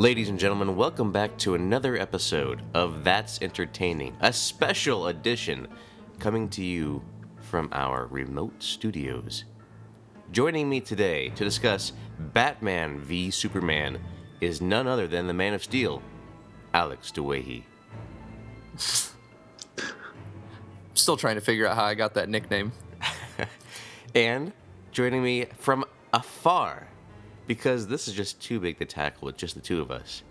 Ladies and gentlemen, welcome back to another episode of That's Entertaining, a special edition coming to you from our remote studios. Joining me today to discuss Batman v Superman is none other than the Man of Steel, Alex DeWahey. Still trying to figure out how I got that nickname. And joining me from afar, because this is just too big to tackle with just the two of us,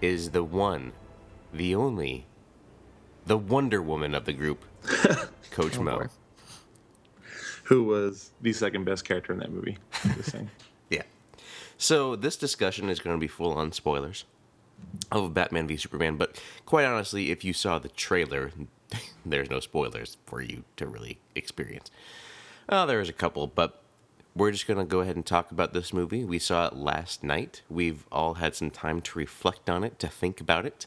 is the one, the only, the Wonder Woman of the group, Coach oh, Mo. boy. who was the second best character in that movie. Yeah. So this discussion is going to be full on spoilers of Batman v Superman, but quite honestly, if you saw the trailer, there's no spoilers for you to really experience. Oh, there is a couple, but we're just going to go ahead and talk about this movie. We saw it last night. We've all had some time to reflect on it, to think about it.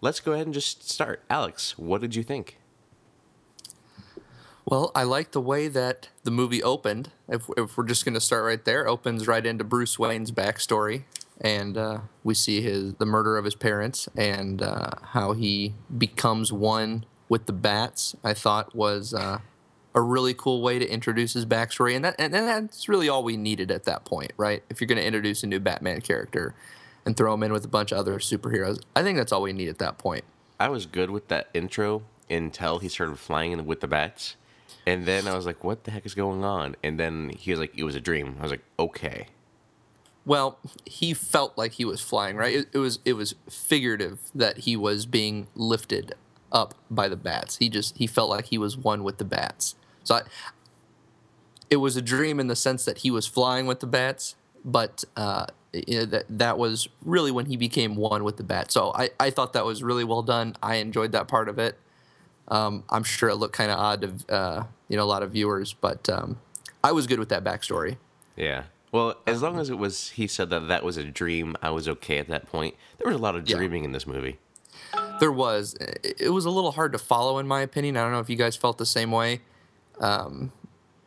Let's go ahead and just start. Alex, what did you think? Well, I like the way that the movie opened. If, if we're just going to start right there, opens right into Bruce Wayne's backstory, and uh, we see his the murder of his parents and uh, how he becomes one with the bats. I thought was uh, a really cool way to introduce his backstory, and that and, and that's really all we needed at that point, right? If you're going to introduce a new Batman character and throw him in with a bunch of other superheroes, I think that's all we need at that point. I was good with that intro until he started flying with the bats. And then I was like, what the heck is going on? And then he was like, it was a dream. I was like, okay. Well, he felt like he was flying, right? It, it was it was figurative that he was being lifted up by the bats. He just he felt like he was one with the bats. So I, it was a dream in the sense that he was flying with the bats, but uh, know, that that was really when he became one with the bat. So I, I thought that was really well done. I enjoyed that part of it. Um, I'm sure it looked kind of odd to uh, you know a lot of viewers, but um, I was good with that backstory. Yeah. Well, as long as it was, he said that that was a dream, I was okay at that point. There was a lot of Yeah. dreaming in this movie. There was. It it was a little hard to follow, in my opinion. I don't know if you guys felt the same way. Um,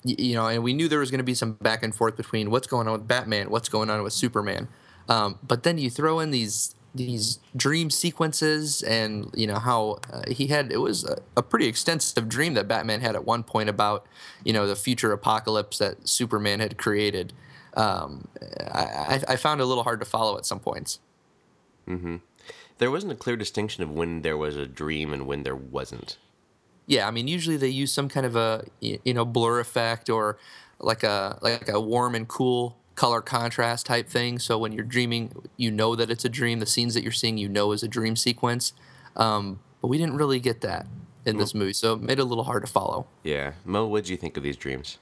y- you know, and we knew there was going to be some back and forth between what's going on with Batman, what's going on with Superman. Um, but then you throw in these these dream sequences, and you know how uh, he had. It was a, a pretty extensive dream that Batman had at one point about you know the future apocalypse that Superman had created. Um, I, I found it a little hard to follow at some points. There wasn't a clear distinction of when there was a dream and when there wasn't. Yeah, I mean, usually they use some kind of a you know blur effect or like a like a warm and cool color contrast type thing. So when you're dreaming, you know that it's a dream. The scenes that you're seeing, you know, is a dream sequence. Um, but we didn't really get that in this movie, so it made it a little hard to follow. Yeah. Mo, what did you think of these dreams?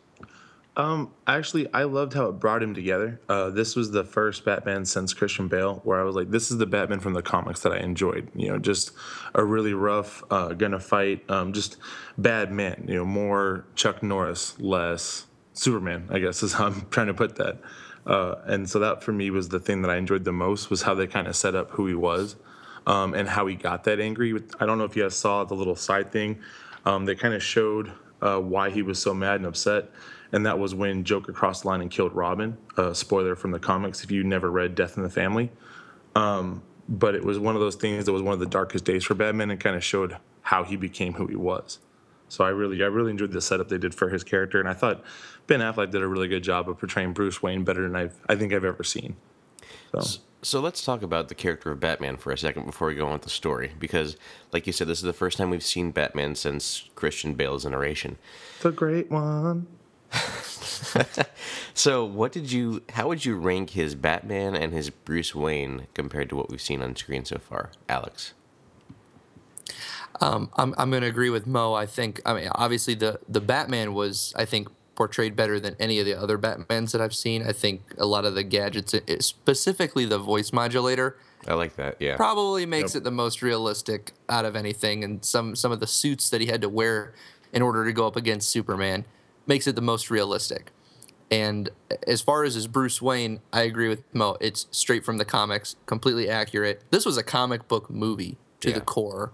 Um, actually, I loved how it brought him together. Uh, this was the first Batman since Christian Bale, where I was like, this is the Batman from the comics that I enjoyed. You know, just a really rough, uh, gonna fight, um, just bad man. You know, more Chuck Norris, less Superman. I guess is how I'm trying to put that. Uh, and so that for me was the thing that I enjoyed the most was how they kind of set up who he was. um, and how he got that angry. I don't know if you guys saw the little side thing. Um, they kind of showed uh, why he was so mad and upset, and that was when Joker crossed the line and killed Robin. Uh, spoiler from the comics if you never read Death in the Family. Um, but it was one of those things that was one of the darkest days for Batman and kind of showed how he became who he was. So I really, I really enjoyed the setup they did for his character, and I thought Ben Affleck did a really good job of portraying Bruce Wayne better than I've, I think I've ever seen. So. So let's talk about the character of Batman for a second before we go on with the story, because, like you said, this is the first time we've seen Batman since Christian Bale's iteration. The great one. So, what did you? How would you rank his Batman and his Bruce Wayne compared to what we've seen on screen so far, Alex? Um, I'm I'm going to agree with Mo. I think I mean obviously the the Batman was I think portrayed better than any of the other Batmans that I've seen. I think a lot of the gadgets, specifically the voice modulator, I like that. Yeah. probably makes Yep. it the most realistic out of anything. And some some of the suits that he had to wear in order to go up against Superman makes it the most realistic. And as far as his Bruce Wayne, I agree with Mo. It's straight from the comics, completely accurate. This was a comic book movie to Yeah. the core,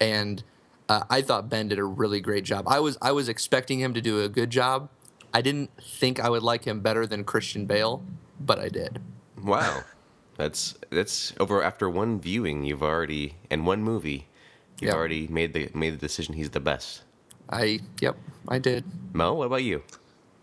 and uh, I thought Ben did a really great job. I was I was expecting him to do a good job. I didn't think I would like him better than Christian Bale, but I did. Wow. That's that's over after one viewing. You've already and one movie. You've Yeah. already made the made the decision. He's the best. I yep, I did. Mo, what about you?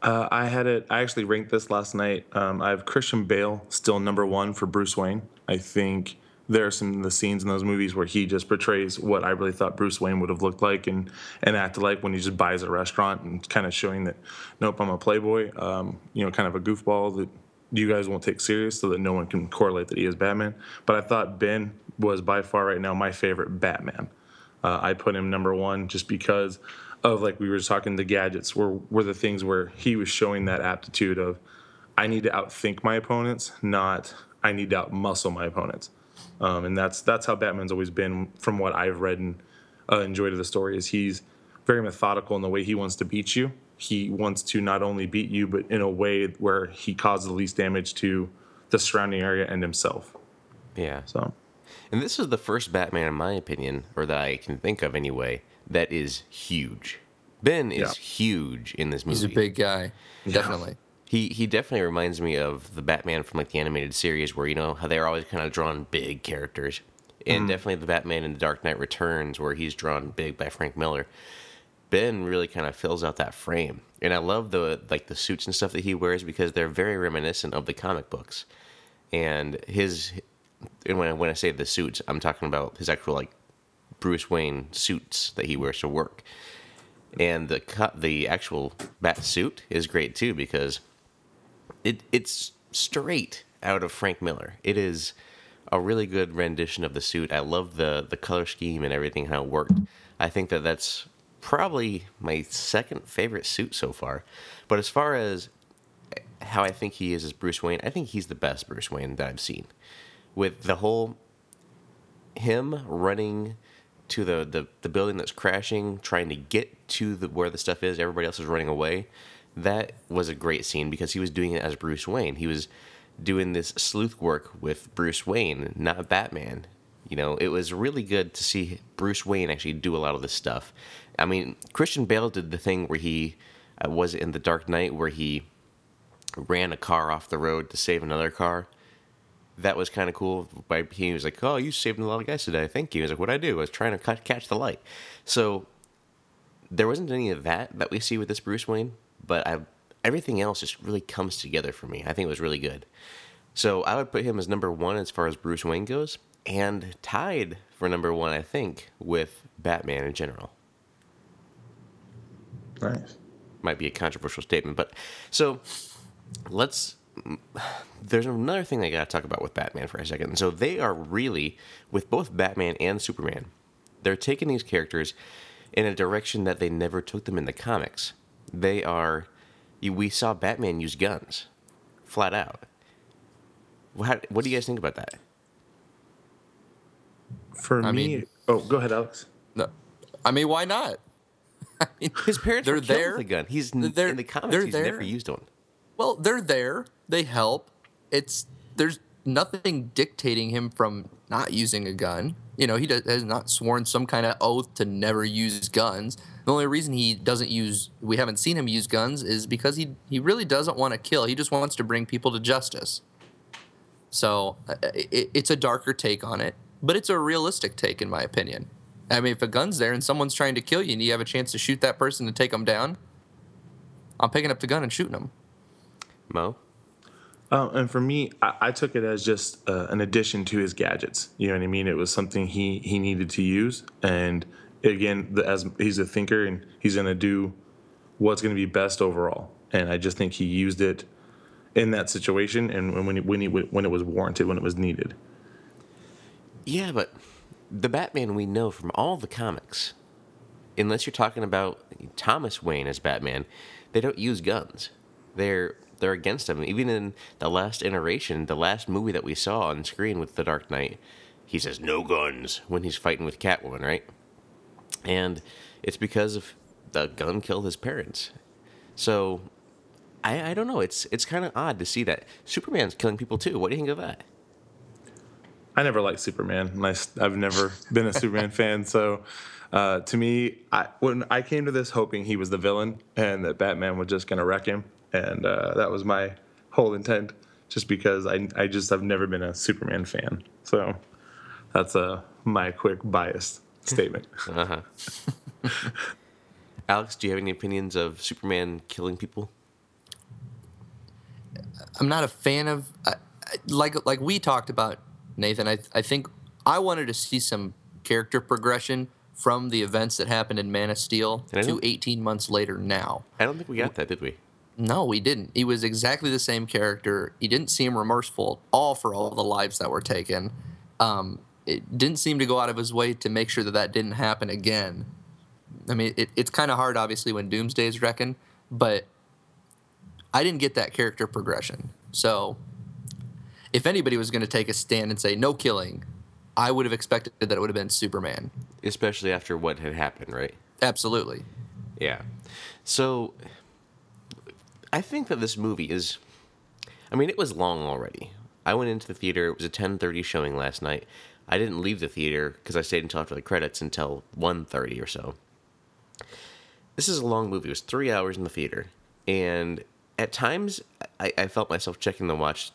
Uh, I had it. I actually ranked this last night. Um, I have Christian Bale still number one for Bruce Wayne. I think there are some of the scenes in those movies where he just portrays what I really thought Bruce Wayne would have looked like and and acted like when he just buys a restaurant and kind of showing that, nope, I'm a playboy. Um, you know, kind of a goofball that you guys won't take serious, so that no one can correlate that he is Batman. But I thought Ben was by far right now my favorite Batman. Uh, I put him number one just because of like we were just talking. The gadgets were were the things where he was showing that aptitude of I need to outthink my opponents, not I need to outmuscle my opponents. Um, and that's that's how Batman's always been, from what I've read and uh, enjoyed of the story. Is he's very methodical in the way he wants to beat you. He wants to not only beat you, but in a way where he causes the least damage to the surrounding area and himself. Yeah. So And this is the first Batman, in my opinion, or that I can think of anyway, that is huge. Ben is Yeah. huge in this movie. He's a big guy, definitely. He he definitely reminds me of the Batman from like the animated series, where you know how they're always kind of drawn big characters, and mm-hmm. definitely the Batman in the Dark Knight Returns, where he's drawn big by Frank Miller. Ben really kind of fills out that frame, and I love the like the suits and stuff that he wears because they're very reminiscent of the comic books, and his. And when I, when I say the suits, I'm talking about his actual like Bruce Wayne suits that he wears to work and the cut the actual bat suit is great too because it it's straight out of Frank Miller. It is a really good rendition of the suit. I love the the color scheme and everything how it worked. I think that that's probably my second favorite suit so far. But as far as how I think he is as Bruce Wayne, I think he's the best Bruce Wayne that I've seen. With the whole him running to the, the, the building that's crashing, trying to get to the where the stuff is, everybody else is running away. That was a great scene because he was doing it as Bruce Wayne. He was doing this sleuth work with Bruce Wayne, not Batman. You know, it was really good to see Bruce Wayne actually do a lot of this stuff. I mean, Christian Bale did the thing where he uh, was in The Dark Knight where he ran a car off the road to save another car that was kind of cool. By he was like, "Oh, you saved a lot of guys today. Thank you." He was like, "What I do? I was trying to catch the light." So there wasn't any of that that we see with this Bruce Wayne, but I everything else just really comes together for me. I think it was really good. So I would put him as number one as far as Bruce Wayne goes, and tied for number one, I think, with Batman in general. nice. Might be a controversial statement, but so let's there's another thing I gotta talk about with Batman for a second. So they are really, with both Batman and Superman, they're taking these characters in a direction that they never took them in the comics. They are, we saw Batman use guns, flat out. What, what do you guys think about that? For I me, mean- oh, go ahead, Alex. No, I mean, why not? I mean, His parents They're were there. with a gun. He's They're- in the comics. He's there. never used one. Well, they're there. They help. It's there's nothing dictating him from not using a gun. You know, he does, has not sworn some kind of oath to never use guns. The only reason he doesn't use, we haven't seen him use guns, is because he he really doesn't want to kill. He just wants to bring people to justice. So uh, it, it's a darker take on it, but it's a realistic take in my opinion. I mean, if a gun's there and someone's trying to kill you and you have a chance to shoot that person and take them down, I'm picking up the gun and shooting them. Mo? Um, and for me, I, I took it as just uh, an addition to his gadgets. You know what I mean? It was something he he needed to use, and again, the, as he's a thinker and he's going to do what's going to be best overall. And I just think he used it in that situation and when he, when he when it was warranted, when it was needed. Yeah, but the Batman we know from all the comics, unless you're talking about Thomas Wayne as Batman, they don't use guns. They're they're against him. Even in the last iteration, the last movie that we saw on screen with The Dark Knight, he says no guns when he's fighting with Catwoman, right? And it's because of the gun killed his parents. So I, I don't know. It's it's kind of odd to see that Superman's killing people too. What do you think of that? I never liked Superman. I, have never been a Superman fan. So uh, to me, I, when I came to this hoping he was the villain and that Batman was just going to wreck him, and uh, that was my whole intent. just because I I just have never been a Superman fan. So that's a my quick biased statement. Uh huh. Alex, do you have any opinions of Superman killing people? I'm not a fan of I, I- like like we talked about Nathan. I I think I wanted to see some character progression from the events that happened in Man of Steel to 18 months later now. I don't think we got that, did we? No, he didn't. He was exactly the same character. He didn't seem remorseful at all for all the lives that were taken. Um, it didn't seem to go out of his way to make sure that that didn't happen again. I mean, it, it's kind of hard, obviously, when Doomsday's reckon, but I didn't get that character progression. So, if anybody was going to take a stand and say no killing, I would have expected that it would have been Superman. Especially after what had happened, right? Absolutely. Yeah. So I think that this movie is I mean, it was long already. I went into the theater, it was a 10:30 showing last night. I didn't leave the theater because I stayed until after the credits until 1:30 or so. This is a long movie. It was 3 hours in the theater. And at times I, I felt myself checking the watch,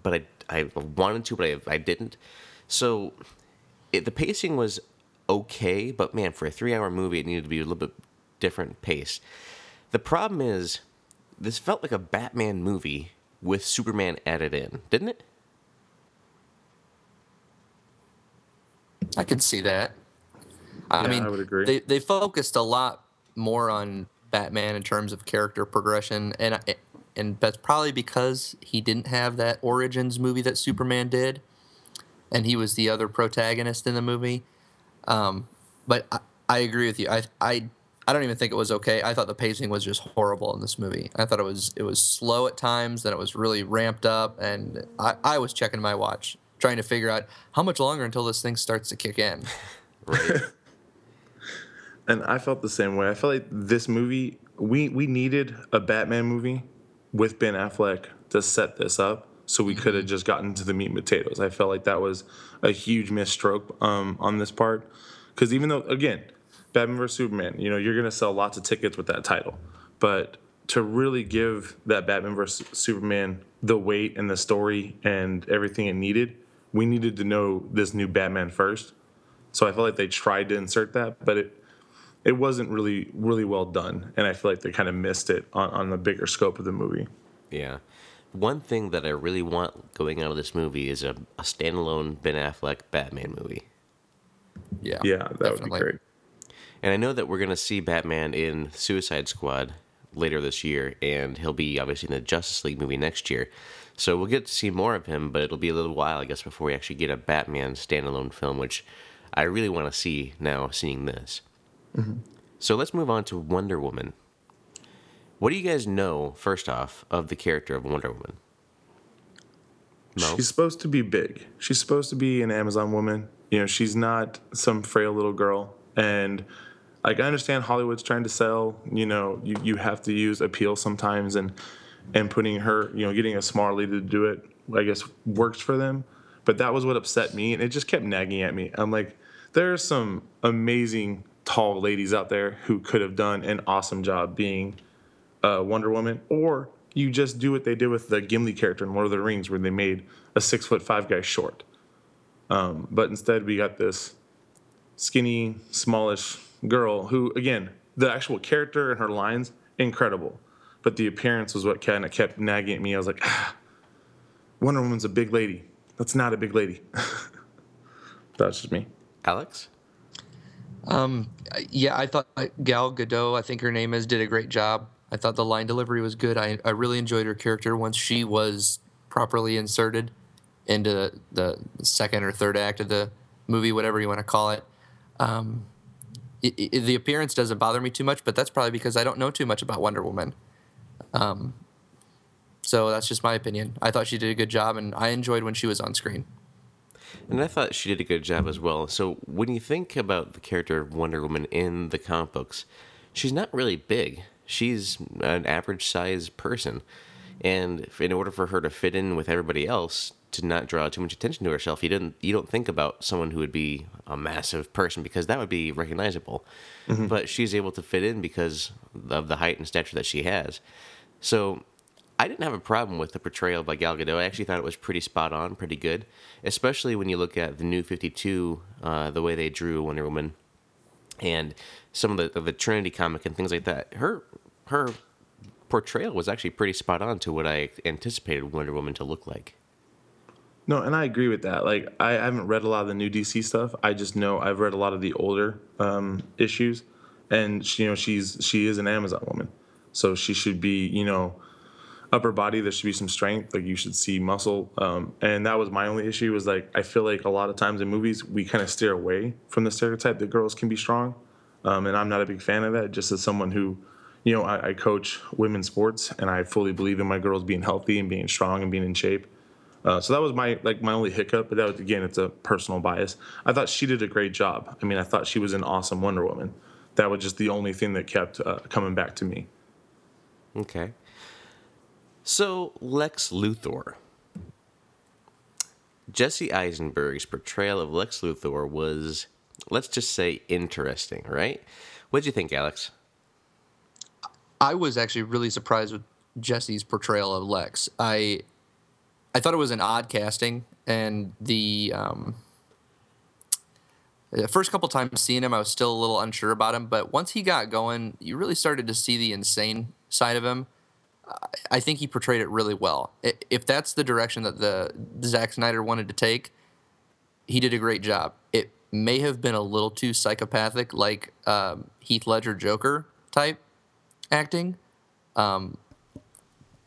but I I wanted to, but I, I didn't. So it, the pacing was okay, but man, for a three-hour movie, it needed to be a little bit different pace. The problem is, this felt like a Batman movie with Superman added in, didn't it? I can see that. I Yeah, mean, I would agree. They they focused a lot more on Batman in terms of character progression, and and that's probably because he didn't have that origins movie that Superman did, and he was the other protagonist in the movie. Um, but I, I agree with you. I I I don't even think it was okay. I thought the pacing was just horrible in this movie. I thought it was it was slow at times, then it was really ramped up, and I, I was checking my watch, trying to figure out how much longer until this thing starts to kick in. Right. And I felt the same way. I felt like this movie, we we needed a Batman movie with Ben Affleck to set this up, so we could have just gotten to the meat and potatoes. I felt like that was a huge misstroke um, on this part, because even though again, Batman vs Superman, you know, you're gonna sell lots of tickets with that title, but to really give that Batman vs Superman the weight and the story and everything it needed, we needed to know this new Batman first. So I felt like they tried to insert that, but it it wasn't really really well done, and I feel like they kind of missed it on, on the bigger scope of the movie. yeah. One thing that I really want going out of this movie is a, a standalone Ben Affleck Batman movie. Yeah, Yeah, that would be great. And I know that we're going to see Batman in Suicide Squad later this year, and he'll be obviously in the Justice League movie next year. So we'll get to see more of him, but it'll be a little while, I guess, before we actually get a Batman standalone film, which I really want to see now, seeing this. Mm-hmm. So let's move on to Wonder Woman. What do you guys know, first off, of the character of Wonder Woman? Mo? She's supposed to be big. She's supposed to be an Amazon woman. You know, she's not some frail little girl. And like I understand Hollywood's trying to sell, you know, you, you have to use appeal sometimes and and putting her, you know, getting a smart lady to do it, I guess works for them. But that was what upset me and it just kept nagging at me. I'm like, there are some amazing tall ladies out there who could have done an awesome job being uh, Wonder Woman, or you just do what they did with the Gimli character in Lord of the Rings, where they made a six foot five guy short. Um, but instead, we got this skinny, smallish girl who, again, the actual character and her lines, incredible. But the appearance was what kind of kept nagging at me. I was like, ah, Wonder Woman's a big lady. That's not a big lady. That's just me. Alex? Um, yeah, I thought uh, Gal Gadot, I think her name is, did a great job. I thought the line delivery was good. I, I really enjoyed her character once she was properly inserted into the second or third act of the movie, whatever you want to call it. Um, i i the appearance doesn't bother me too much, but that's probably because I don't know too much about Wonder Woman. Um, so that's just my opinion. I thought she did a good job, and I enjoyed when she was on screen. And I thought she did a good job as well. So when you think about the character of Wonder Woman in the comic books, she's not really big. She's an average sized person. And in order for her to fit in with everybody else, to not draw too much attention to herself, you didn't you don't think about someone who would be a massive person because that would be recognizable. But she's able to fit in because of the height and stature that she has. So I didn't have a problem with the portrayal by Gal Gadot. I actually thought it was pretty spot on, pretty good, especially when you look at the new 52, uh, the way they drew Wonder Woman, and some of the of the Trinity comic and things like that. Her her portrayal was actually pretty spot on to what I anticipated Wonder Woman to look like. No, and I agree with that. Like, I haven't read a lot of the new DC stuff. I just know I've read a lot of the older um, issues, and she, you know, she's she is an Amazon woman, so she should be, you know, upper body. There should be some strength. Like you should see muscle. Um, and that was my only issue. Was like I feel like a lot of times in movies we kind of steer away from the stereotype that girls can be strong, um, and I'm not a big fan of that. Just as someone who you know, I, I, coach women's sports, and I fully believe in my girls being healthy and being strong and being in shape. Uh, so that was my like my only hiccup, but that was again, it's a personal bias. I thought she did a great job. I mean, I thought she was an awesome Wonder Woman. That was just the only thing that kept uh, coming back to me. Okay. So Lex Luthor. Jesse Eisenberg's portrayal of Lex Luthor was, let's just say, interesting, right? What'd you think, Alex? I was actually really surprised with Jesse's portrayal of Lex. I I thought it was an odd casting, and the um, the first couple times seeing him, I was still a little unsure about him. But once he got going, you really started to see the insane side of him. I think he portrayed it really well. If that's the direction that the Zack Snyder wanted to take, he did a great job. It may have been a little too psychopathic, like um, Heath Ledger Joker type acting. Um,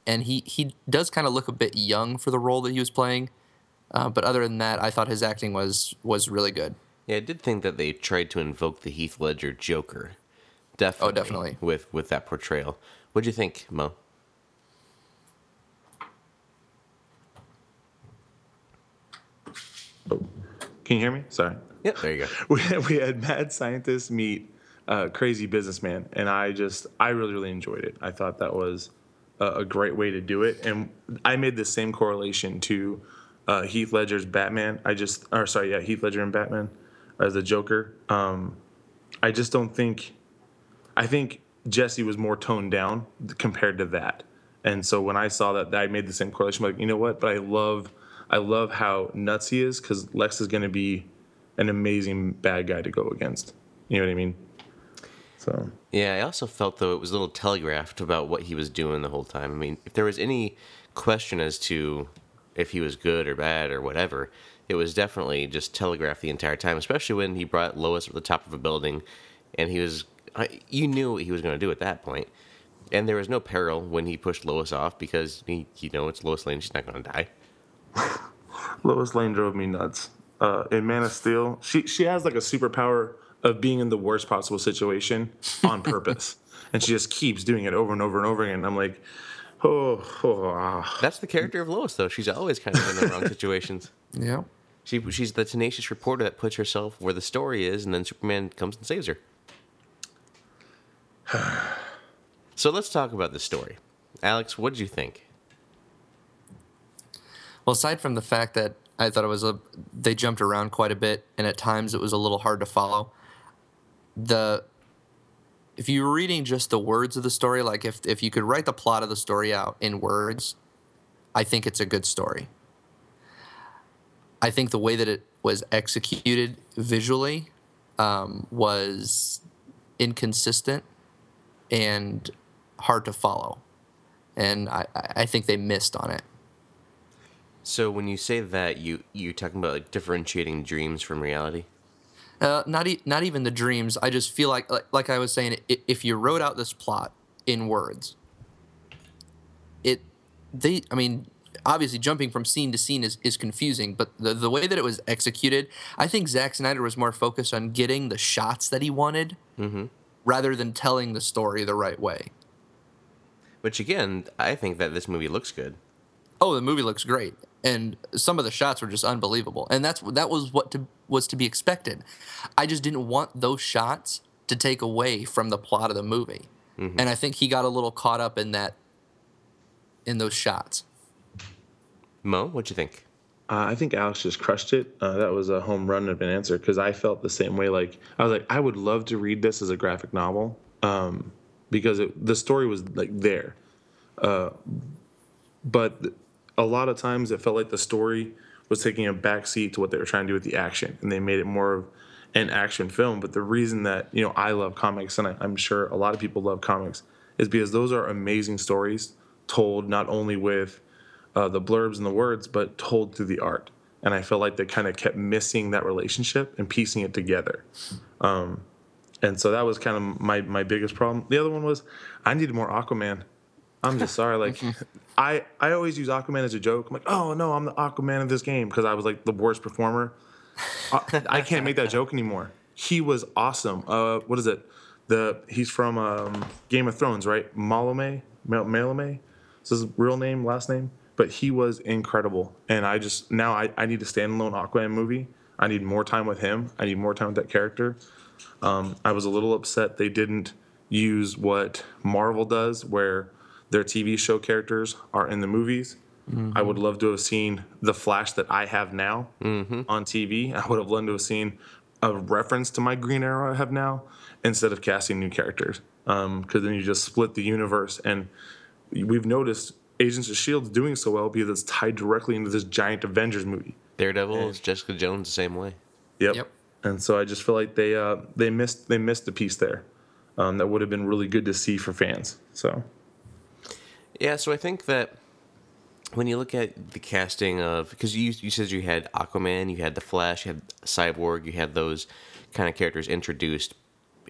and he he does kind of look a bit young for the role that he was playing. Uh, but other than that, I thought his acting was was really good. Yeah, I did think that they tried to invoke the Heath Ledger Joker. Definitely. Oh, definitely. With with that portrayal. what do you think, Mo? Can you hear me? Sorry. Yep, there you go. We had, we had mad scientists meet uh, crazy businessman, and I just I really really enjoyed it. I thought that was a, great way to do it, and I made the same correlation to uh, Heath Ledger's Batman. I just or sorry, yeah, Heath Ledger and Batman as the Joker. Um, I just don't think. I think Jesse was more toned down compared to that, and so when I saw that, I made the same correlation. I'm like, you know what? But I love, I love how nuts he is because Lex is going to be an amazing bad guy to go against. You know what I mean? So yeah, I also felt though it was a little telegraphed about what he was doing the whole time. I mean, if there was any question as to if he was good or bad or whatever, it was definitely just telegraphed the entire time. Especially when he brought Lois to the top of a building, and he was, you knew what he was going to do at that point. And there was no peril when he pushed Lois off because he, you know, it's Lois Lane; she's not going to die. Lois Lane drove me nuts. Uh, in Man of Steel, she she has like a superpower of being in the worst possible situation on purpose. and she just keeps doing it over and over and over again. I'm like, oh, oh ah. That's the character of Lois, though. She's always kind of in the wrong situations. Yeah. She, she's the tenacious reporter that puts herself where the story is, and then Superman comes and saves her. so let's talk about the story. Alex, what did you think? Well, aside from the fact that I thought it was a, they jumped around quite a bit, and at times it was a little hard to follow the if you were reading just the words of the story, like if if you could write the plot of the story out in words, I think it's a good story. I think the way that it was executed visually um, was inconsistent and hard to follow, and I, I think they missed on it. So when you say that, you you talking about like differentiating dreams from reality? Uh, not e- not even the dreams. I just feel like, like like I was saying, if you wrote out this plot in words, it they I mean obviously jumping from scene to scene is, is confusing, but the, the way that it was executed, I think Zack Snyder was more focused on getting the shots that he wanted mm-hmm. rather than telling the story the right way. Which again, I think that this movie looks good. Oh, the movie looks great, and some of the shots were just unbelievable, and that's that was what to, was to be expected. I just didn't want those shots to take away from the plot of the movie, mm-hmm. and I think he got a little caught up in that in those shots. Mo, what do you think? Uh, I think Alex just crushed it. Uh, that was a home run of an answer because I felt the same way. Like I was like, I would love to read this as a graphic novel um, because it, the story was like there. Uh, but a lot of times it felt like the story was taking a backseat to what they were trying to do with the action, and they made it more of an action film. But the reason that you know I love comics, and I, I'm sure a lot of people love comics, is because those are amazing stories told not only with uh, the blurbs and the words, but told through the art. And I felt like they kind of kept missing that relationship and piecing it together. Um, and so that was kind of my my biggest problem. The other one was I needed more Aquaman. I'm just sorry. Like I I always use Aquaman as a joke. I'm like, oh no, I'm the Aquaman of this game because I was like the worst performer. I, I can't make that joke anymore. He was awesome. Uh, what is it? The he's from um, Game of Thrones, right? Malame, Mal- Malame. Is his real name, last name? But he was incredible, and I just now I, I need a standalone Aquaman movie. I need more time with him. I need more time with that character. Um, I was a little upset they didn't use what Marvel does, where their TV show characters are in the movies. I would love to have seen the Flash that I have now on TV. I would have loved to have seen a reference to my Green Arrow I have now instead of casting new characters. Because then you just split the universe. And we've noticed Agents of S.H.I.E.L.D. doing so well because it's tied directly into this giant Avengers movie. Daredevil, is Jessica Jones, the same way. Yep. Yep. And so I just feel like they uh, they missed they missed a piece there um, that would have been really good to see for fans. So Yeah, so I think that when you look at the casting of because you you said you had Aquaman, you had the Flash, you had Cyborg, you had those kind of characters introduced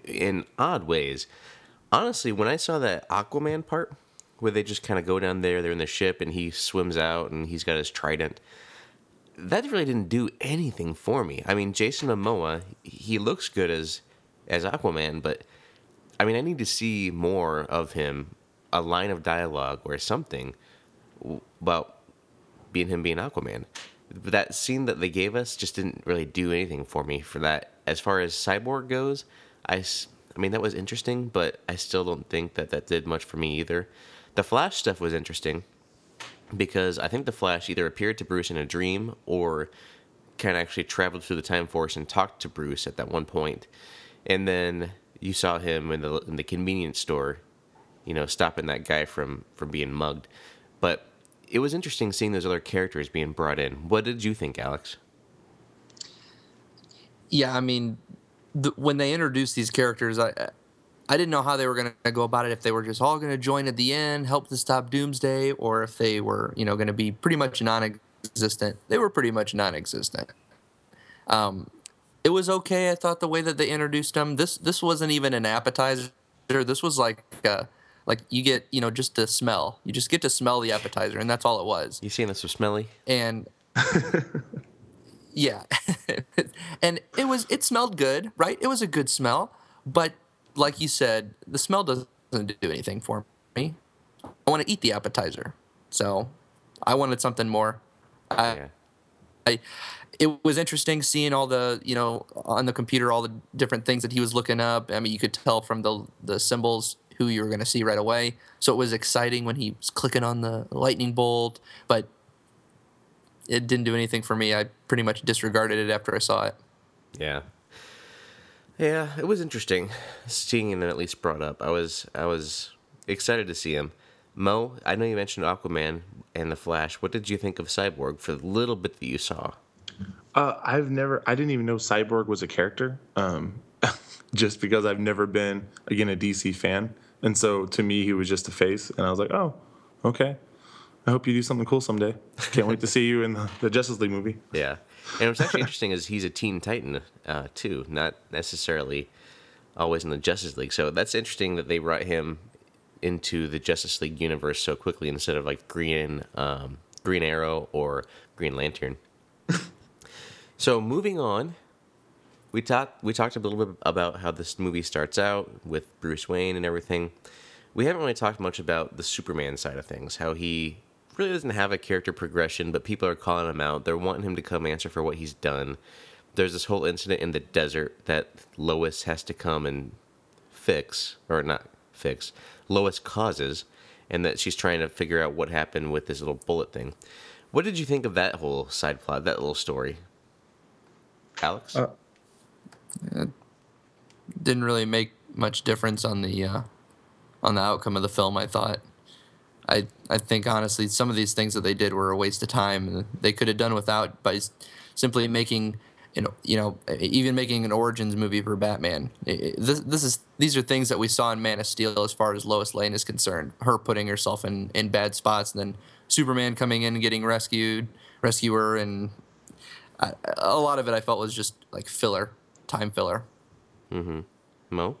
in odd ways. Honestly, when I saw that Aquaman part where they just kind of go down there, they're in the ship and he swims out and he's got his trident. That really didn't do anything for me. I mean, Jason Momoa, he looks good as as Aquaman, but I mean, I need to see more of him, a line of dialogue or something about being him being Aquaman. But that scene that they gave us just didn't really do anything for me for that. As far as Cyborg goes, I, I mean, that was interesting, but I still don't think that that did much for me either. The Flash stuff was interesting because I think the Flash either appeared to Bruce in a dream or kind of actually traveled through the time force and talked to Bruce at that one point. And then you saw him in the in the convenience store, you know, stopping that guy from from being mugged. But it was interesting seeing those other characters being brought in. What did you think, Alex? Yeah, I mean, the, when they introduced these characters, I I didn't know how they were going to go about it. If they were just all going to join at the end, help to stop Doomsday, or if they were, you know, going to be pretty much non-existent. They were pretty much non-existent. Um, it was okay. I thought the way that they introduced them. This this wasn't even an appetizer. This was like uh, like you get you know just to smell. You just get to smell the appetizer, and that's all it was. You seeing this with Smelly? and yeah. And it was it smelled good right? It was a good smell. But like you said the smell doesn't do anything for me. I want to eat the appetizer. So i wanted something more. I, Yeah. I it was interesting seeing all the you know on the computer all the different things that he was looking up. I mean you could tell from the the symbols who you were going to see right away so it was exciting when he was clicking on the lightning bolt but it didn't do anything for me i pretty much disregarded it after i saw it Yeah. Yeah, it was interesting seeing him at least brought up. I was I was excited to see him. Mo, I know you mentioned Aquaman and the Flash. What did you think of Cyborg for the little bit that you saw? uh, I've never I didn't even know Cyborg was a character. Um, just because I've never been again a DC fan, and so to me he was just a face, and I was like, oh, okay. I hope you do something cool someday. Can't wait to see you in the, Justice League movie. Yeah, and what's actually interesting is he's a Teen Titan uh, too, not necessarily always in the Justice League. So that's interesting that they brought him into the Justice League universe so quickly instead of like Green um, Green Arrow or Green Lantern. so moving on, we talked we talked a little bit about how this movie starts out with Bruce Wayne and everything. We haven't really talked much about the Superman side of things, how he really doesn't have a character progression, but people are calling him out. They're wanting him to come answer for what he's done. There's this whole incident in the desert that Lois has to come and fix, or not fix, Lois causes, and that she's trying to figure out what happened with this little bullet thing. What did you think of that whole side plot, that little story? Alex? Uh, didn't really make much difference on the uh, on the outcome of the film i thought I I think honestly some of these things that they did were a waste of time they could have done without by simply making you know, you know, even making an origins movie for Batman. This, this is these are things that we saw in Man of Steel as far as Lois Lane is concerned. Her putting herself in, in bad spots, and then Superman coming in and getting rescued, rescuer, and I, a lot of it I felt was just like filler, time filler. Mm-hmm. Mo?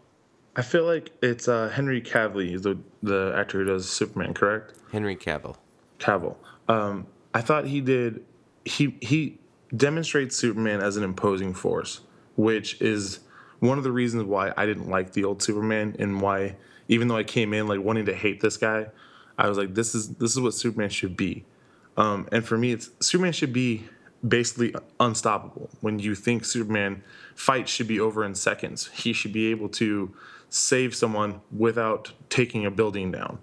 I feel like it's uh, Henry Cavill, he's the the actor who does Superman, correct? Henry Cavill. Cavill. Um, I thought he did. He he demonstrates Superman as an imposing force, which is one of the reasons why I didn't like the old Superman, and why even though I came in like wanting to hate this guy, I was like, this is this is what Superman should be. Um, and for me, it's Superman should be basically unstoppable. When you think Superman fights should be over in seconds, he should be able to save someone without taking a building down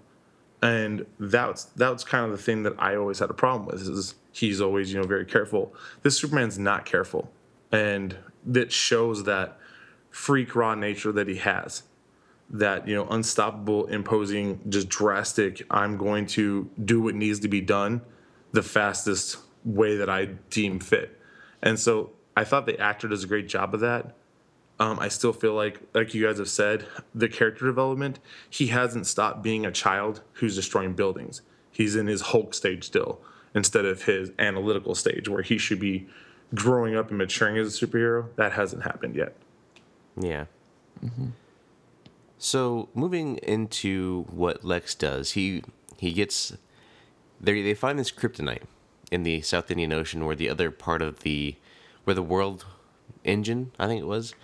and that's that's kind of the thing that I always had a problem with is he's always you know very careful. This Superman's not careful, and that shows that freak raw nature that he has. That you know unstoppable, imposing, just drastic. I'm going to do what needs to be done, the fastest way that I deem fit, and so I thought the actor does a great job of that. Um, I still feel like, like you guys have said, the character development, he hasn't stopped being a child who's destroying buildings. He's in his Hulk stage still, instead of his analytical stage where he should be growing up and maturing as a superhero. That hasn't happened yet. Yeah. So moving into what Lex does, he he gets they they find this kryptonite in the South Indian Ocean, where the other part of the where the world engine, I think it was,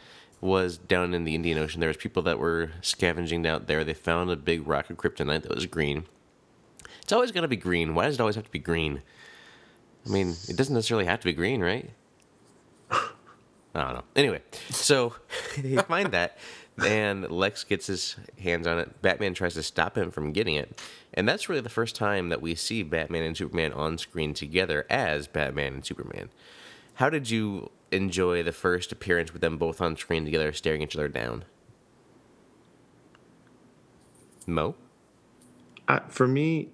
was down in the Indian Ocean. There was people that were scavenging out there. They found a big rock of kryptonite that was green. It's always to be green. Why does it always have to be green? I mean, it doesn't necessarily have to be green, right? I don't know. Anyway, so they find that, and Lex gets his hands on it. Batman tries to stop him from getting it, and that's really the first time that we see Batman and Superman on screen together as Batman and Superman. How did you enjoy the first appearance with them both on screen together, staring each other down? Mo, I, for me,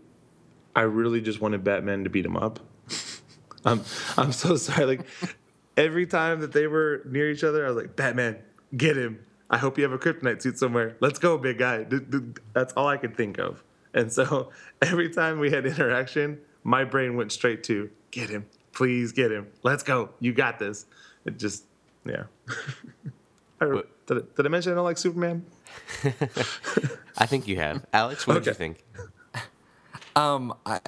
I really just wanted Batman to beat him up. I'm I'm so sorry. Like every time that they were near each other, I was like, Batman, get him. I hope you have a kryptonite suit somewhere. Let's go, big guy. D- d- That's all I could think of. And so every time we had interaction, my brain went straight to get him. Please get him. Let's go. You got this. It just, yeah. I, What- did, I, did I mention I don't like Superman? I think you have. Alex, what did you think? Um, I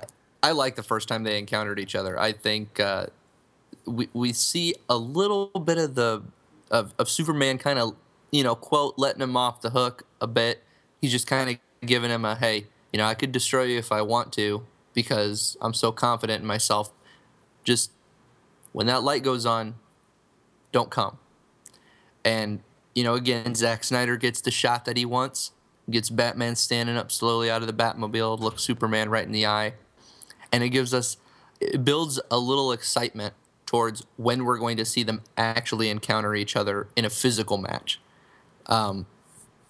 I like the first time they encountered each other. I think uh, we we see a little bit of the of, of Superman kind of you know quote letting him off the hook a bit. He's just kind of giving him a hey, you know, I could destroy you if I want to because I'm so confident in myself. Just when that light goes on, don't come. And you know, again, Zack Snyder gets the shot that he wants. Gets Batman standing up slowly out of the Batmobile, looks Superman right in the eye, and it gives us, it builds a little excitement towards when we're going to see them actually encounter each other in a physical match. Um,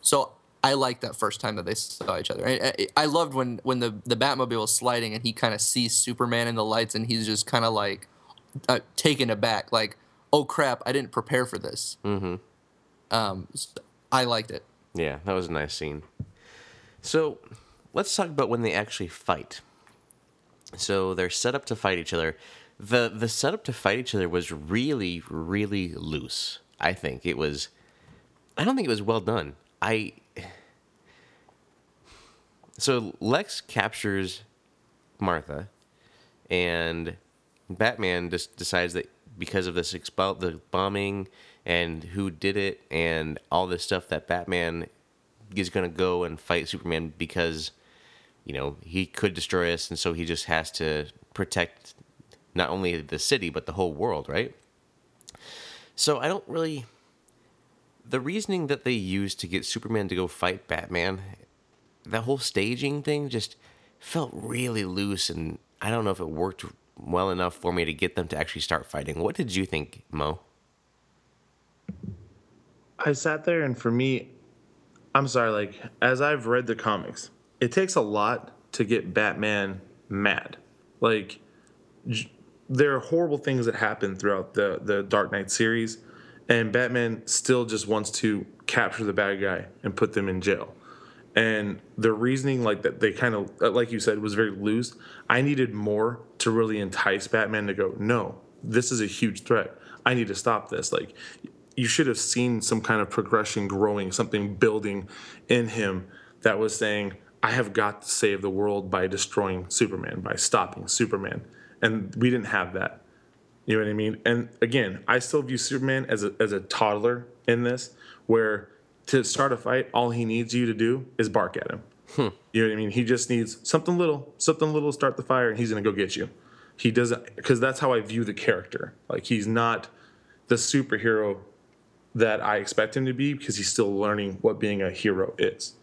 so I like that first time that they saw each other. I, I, I loved when when the the Batmobile was sliding and he kind of sees Superman in the lights and he's just kind of like uh, taken aback, like, "Oh crap, I didn't prepare for this." Mm-hmm. Um, s- I liked it. Yeah, that was a nice scene. So, let's talk about when they actually fight. So they're set up to fight each other. the The setup to fight each other was really, really loose. I think it was. I don't think it was well done. I. So Lex captures Martha, and Batman just decides that because of this expel the bombing and who did it and all this stuff that Batman is going to go and fight Superman because you know he could destroy us and so he just has to protect not only the city but the whole world, right? So I don't really the reasoning that they used to get Superman to go fight Batman, that whole staging thing just felt really loose and I don't know if it worked well enough for me to get them to actually start fighting. What did you think, Mo? I sat there and for me, I'm sorry, like as I've read the comics, it takes a lot to get Batman mad. Like j- there are horrible things that happen throughout the the Dark Knight series, and Batman still just wants to capture the bad guy and put them in jail. And the reasoning, like that, they kind of, uh, like you said, was very loose. I needed more to really entice Batman to go, no, this is a huge threat. I need to stop this. Like, you should have seen some kind of progression growing, something building in him that was saying, I have got to save the world by destroying Superman, by stopping Superman. And we didn't have that. You know what I mean? And again, I still view Superman as a, as a toddler in this, where to start a fight, all he needs you to do is bark at him. Hmm. You know what I mean? He just needs something little, something little to start the fire, and he's gonna go get you. He doesn't, because that's how I view the character. Like he's not the superhero that I expect him to be because he's still learning what being a hero is.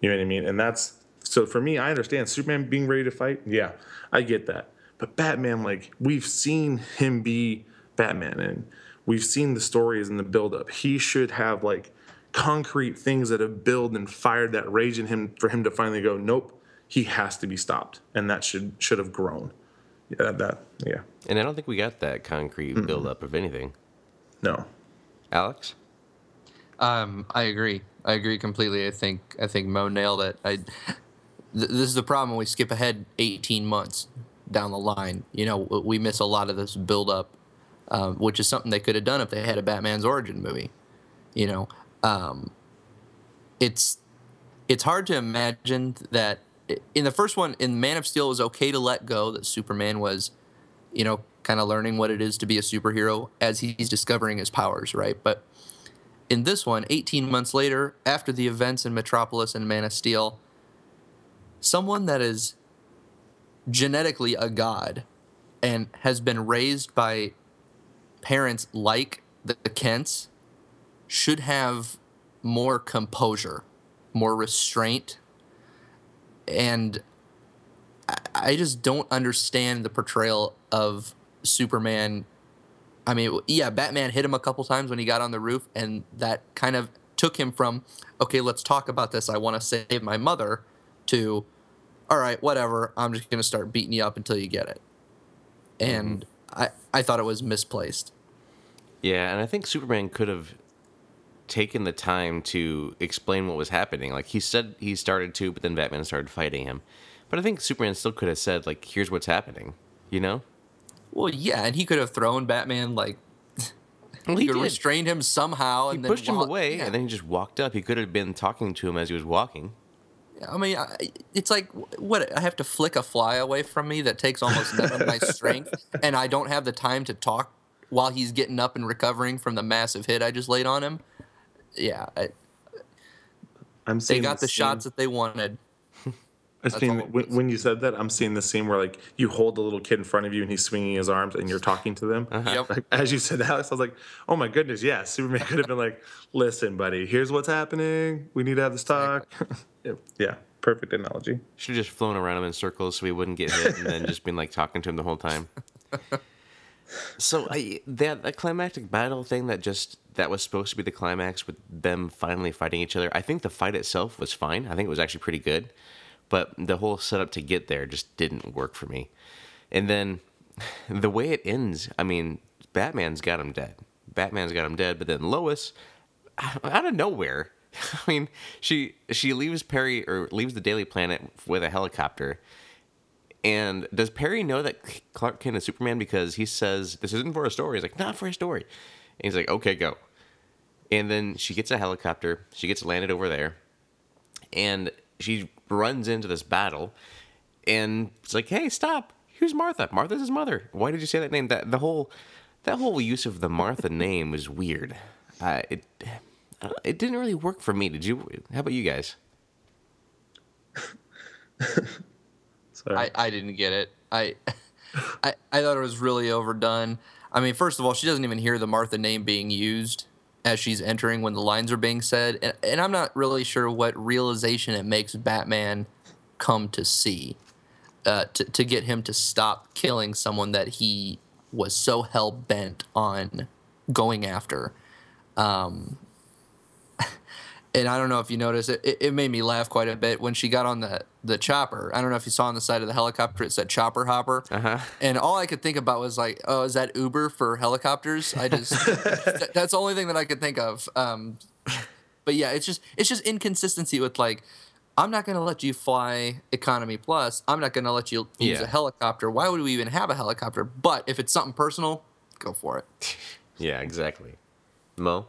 You know what I mean? And that's so for me, I understand Superman being ready to fight. Yeah, I get that. But Batman, like, we've seen him be Batman and we've seen the stories and the buildup. He should have like concrete things that have built and fired that rage in him for him to finally go, Nope, he has to be stopped. And that should should have grown. Yeah, that yeah. And I don't think we got that concrete buildup of anything. No. Alex? Um, I agree. I agree completely. I think I think Mo nailed it. I th- this is the problem when we skip ahead 18 months down the line. You know, we miss a lot of this build up, um, which is something they could have done if they had a Batman's origin movie. You know, um, it's it's hard to imagine that in the first one, in Man of Steel, it was okay to let go that Superman was, you know, kind of learning what it is to be a superhero as he's discovering his powers, right? But in this one, 18 months later, after the events in Metropolis and Man of Steel, someone that is genetically a god and has been raised by parents like the Kents should have more composure, more restraint. And I- just don't understand the portrayal of Superman I mean, yeah, Batman hit him a couple times when he got on the roof, and that kind of took him from, okay, let's talk about this. I want to save my mother, to, all right, whatever. I'm just going to start beating you up until you get it. And mm-hmm. I, I thought it was misplaced. Yeah, and I think Superman could have taken the time to explain what was happening. Like he said he started to, but then Batman started fighting him. But I think Superman still could have said, like, here's what's happening. You know? Well, yeah, and he could have thrown Batman like Well, he, he restrained him somehow. He and then pushed him walk- away, yeah. and then he just walked up. He could have been talking to him as he was walking. I mean, I, it's like what I have to flick a fly away from me that takes almost none of my strength, and I don't have the time to talk while he's getting up and recovering from the massive hit I just laid on him. Yeah, I, I'm they got the scene- shots that they wanted. I That's seen all it when, when you said that, I'm seeing the scene where like you hold the little kid in front of you and he's swinging his arms and you're talking to them. Uh-huh. Yep. Like, as you said, Alex, I was like, oh my goodness, yeah. Superman could have been like, listen, buddy, here's what's happening. We need to have this talk. yeah, yeah, perfect analogy. Should have just flown around him in circles so he wouldn't get hit, and then just been like talking to him the whole time. So I, that that climactic battle thing that just that was supposed to be the climax with them finally fighting each other. I think the fight itself was fine. I think it was actually pretty good, but the whole setup to get there just didn't work for me. And then the way it ends, I mean, Batman's got him dead. Batman's got him dead, but then Lois, out of nowhere, I mean, she she leaves Perry or leaves the Daily Planet with a helicopter. And does Perry know that Clark Kent is Superman because he says this isn't for a story? He's like, not for a story. And he's like, okay, go. And then she gets a helicopter. She gets landed over there, and she runs into this battle. And it's like, hey, stop! Who's Martha? Martha's his mother. Why did you say that name? That the whole that whole use of the Martha name was weird. Uh, it uh, it didn't really work for me. Did you? How about you guys? Sorry. I, I didn't get it. I, I I thought it was really overdone. I mean, first of all, she doesn't even hear the Martha name being used as she's entering when the lines are being said, and, and I'm not really sure what realization it makes Batman come to see uh, to to get him to stop killing someone that he was so hell bent on going after. Um, and I don't know if you noticed it, it, it made me laugh quite a bit when she got on the the chopper. I don't know if you saw on the side of the helicopter it said chopper hopper, Uh-huh. and all I could think about was like, oh, is that Uber for helicopters? I just th- that's the only thing that I could think of. Um, but yeah, it's just it's just inconsistency with like. I'm not going to let you fly economy plus. I'm not going to let you use Yeah. a helicopter. Why would we even have a helicopter? But if it's something personal, go for it. Yeah, exactly. Mo?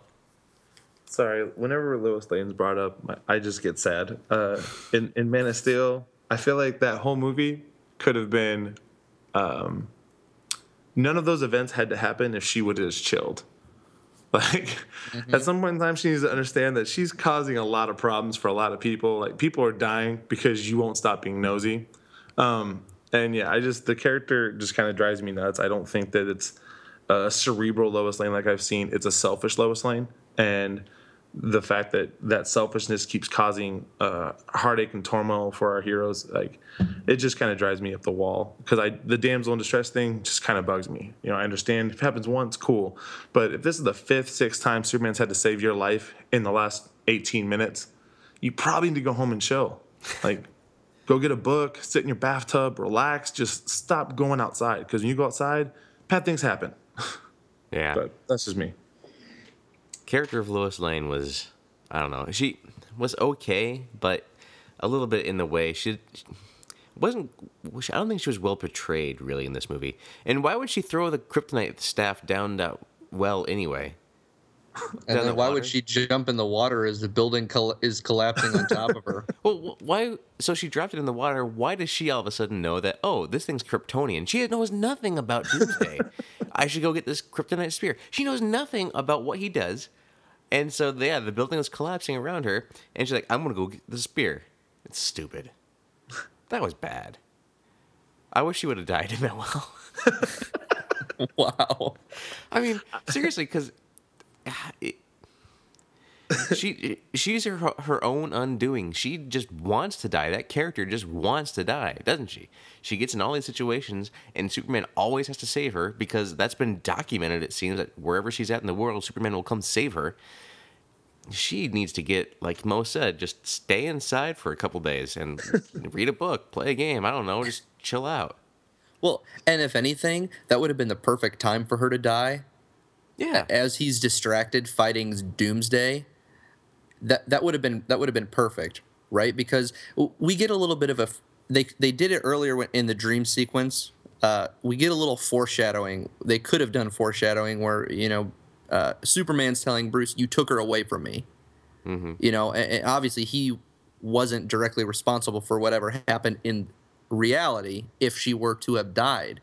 Sorry, whenever Lois Lane's brought up, I just get sad. Uh, in in Man of Steel, I feel like that whole movie could have been. Um, none of those events had to happen if she would have just chilled. Like at some point in time, she needs to understand that she's causing a lot of problems for a lot of people. Like people are dying because you won't stop being nosy. Um, and yeah, I just the character just kind of drives me nuts. I don't think that it's a cerebral Lois Lane like I've seen. It's a selfish Lois Lane, and the fact that that selfishness keeps causing uh, heartache and turmoil for our heroes, like it just kind of drives me up the wall. Because I the damsel in distress thing just kind of bugs me. You know, I understand if it happens once, cool, but if this is the fifth, sixth time Superman's had to save your life in the last 18 minutes, you probably need to go home and chill. Like. Go get a book, sit in your bathtub, relax. Just stop going outside because when you go outside, bad things happen. Yeah. But that's just me. Character of Lois Lane was I don't know. She was okay, but a little bit in the way. She wasn't I don't think she was well portrayed really in this movie. And why would she throw the kryptonite staff down that well anyway? And then the why water? would she jump in the water as the building col- is collapsing on top of her? Well, why? So she dropped it in the water. Why does she all of a sudden know that? Oh, this thing's Kryptonian. She knows nothing about Doomsday. I should go get this Kryptonite spear. She knows nothing about what he does, and so yeah, the building was collapsing around her, and she's like, "I'm gonna go get the spear." It's stupid. That was bad. I wish she would have died in that well. wow. I mean, seriously, because ah, she she's her her own undoing. She just wants to die. That character just wants to die, doesn't she? She gets in all these situations, and Superman always has to save her because that's been documented. It seems that wherever she's at in the world, Superman will come save her. She needs to get, like Mo said, just stay inside for a couple days and read a book, play a game. I don't know, just chill out. Well, and if anything, that would have been the perfect time for her to die. Yeah, As he's distracted fighting Doomsday, that that would have been that would have been perfect, right? Because we get a little bit of a they they did it earlier in the dream sequence. Uh, we get a little foreshadowing. They could have done foreshadowing where you know uh, Superman's telling Bruce, "You took her away from me." You know, and, and obviously he wasn't directly responsible for whatever happened in reality if she were to have died.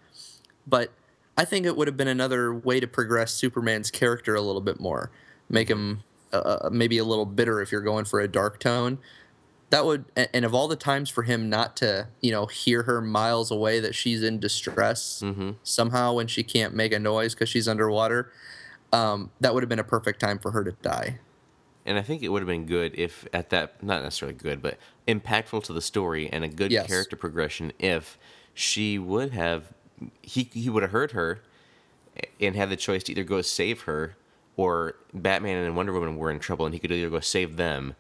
But I think it would have been another way to progress Superman's character a little bit more, make him uh, maybe a little bitter if you're going for a dark tone. That would, and of all the times for him not to, you know, hear her miles away that she's in distress somehow when she can't make a noise because she's underwater, um, that would have been a perfect time for her to die. And I think it would have been good if at that not necessarily good, but impactful to the story and a good Yes. character progression if she would have he he would have heard her and had the choice to either go save her or Batman and Wonder Woman were in trouble and he could either go save them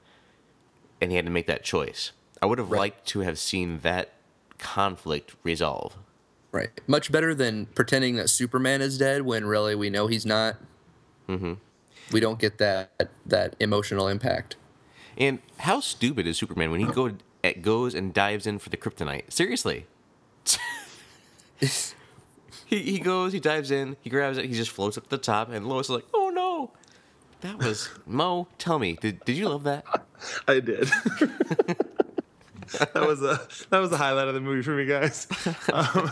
and he had to make that choice. I would have Right. liked to have seen that conflict resolve. Right. Much better than pretending that Superman is dead when really we know he's not. Mm-hmm. We don't get that that emotional impact. And how stupid is Superman when he go eh, goes and dives in for the kryptonite? Seriously. he he goes, he dives in, he grabs it, he just floats up to the top, and Lois is like, "Oh no!" That was Mo. Tell me, did did you love that? I did. that was a that was the highlight of the movie for me, guys. Um,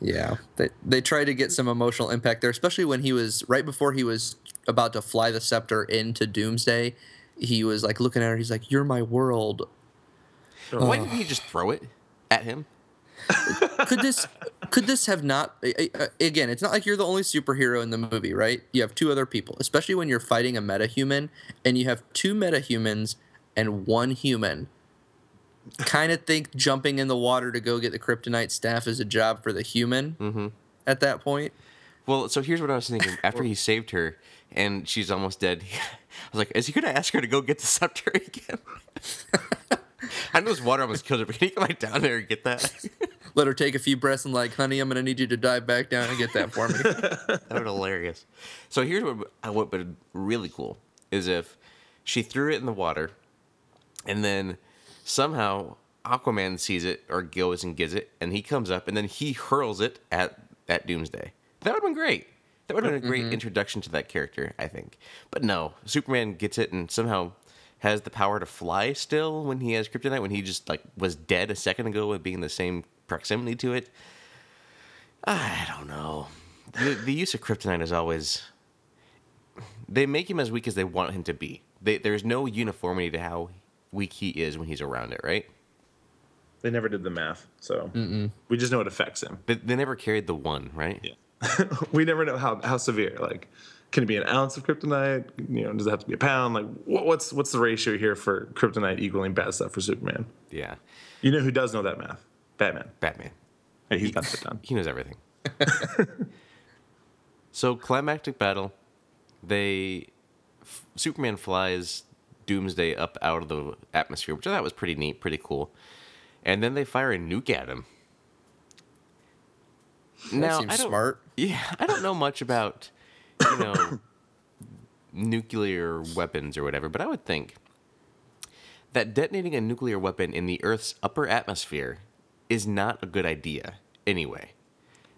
yeah. They they tried to get some emotional impact there, especially when he was right before he was about to fly the scepter into Doomsday. He was like looking at her. He's like, "You're my world." Why didn't he just throw it at him? Could this could this have not? Again, it's not like you're the only superhero in the movie, right? You have two other people, especially when you're fighting a metahuman, and you have two metahumans and one human. Kind of think jumping in the water to go get the kryptonite staff is a job for the human. Mm-hmm. At that point, Well, so here's what I was thinking. After he saved her, and she's almost dead. I was like, is he gonna ask her to go get the scepter again? I know this water almost killed her, but can you come like down there and get that? Let her take a few breaths and like, honey, I'm gonna need you to dive back down and get that for me. that would be hilarious. So here's what I what would be really cool is if she threw it in the water, and then somehow Aquaman sees it or goes and gets it, and he comes up and then he hurls it at at Doomsday. That would have been great. That would have been a great mm-hmm. introduction to that character, I think. But no, Superman gets it and somehow has the power to fly still when he has kryptonite when he just like was dead a second ago with being the same proximity to it. I don't know. The, the use of kryptonite is always they make him as weak as they want him to be. They, there's no uniformity to how weak he is when he's around it, right? They never did the math, so we just know it affects him. They, they never carried the one, right? Yeah. we never know how, how severe. Like, can it be an ounce of kryptonite? You know, does it have to be a pound? Like, what, what's what's the ratio here for kryptonite equaling bad stuff for Superman? Yeah. You know who does know that math? Batman. Batman. Hey, he's got that done. He knows everything. so climactic battle, they f- Superman flies Doomsday up out of the atmosphere, which I thought was pretty neat, pretty cool. And then they fire a nuke at him. that seems I don't- smart. Yeah, I don't know much about, you know, nuclear weapons or whatever, but I would think that detonating a nuclear weapon in the Earth's upper atmosphere is not a good idea anyway.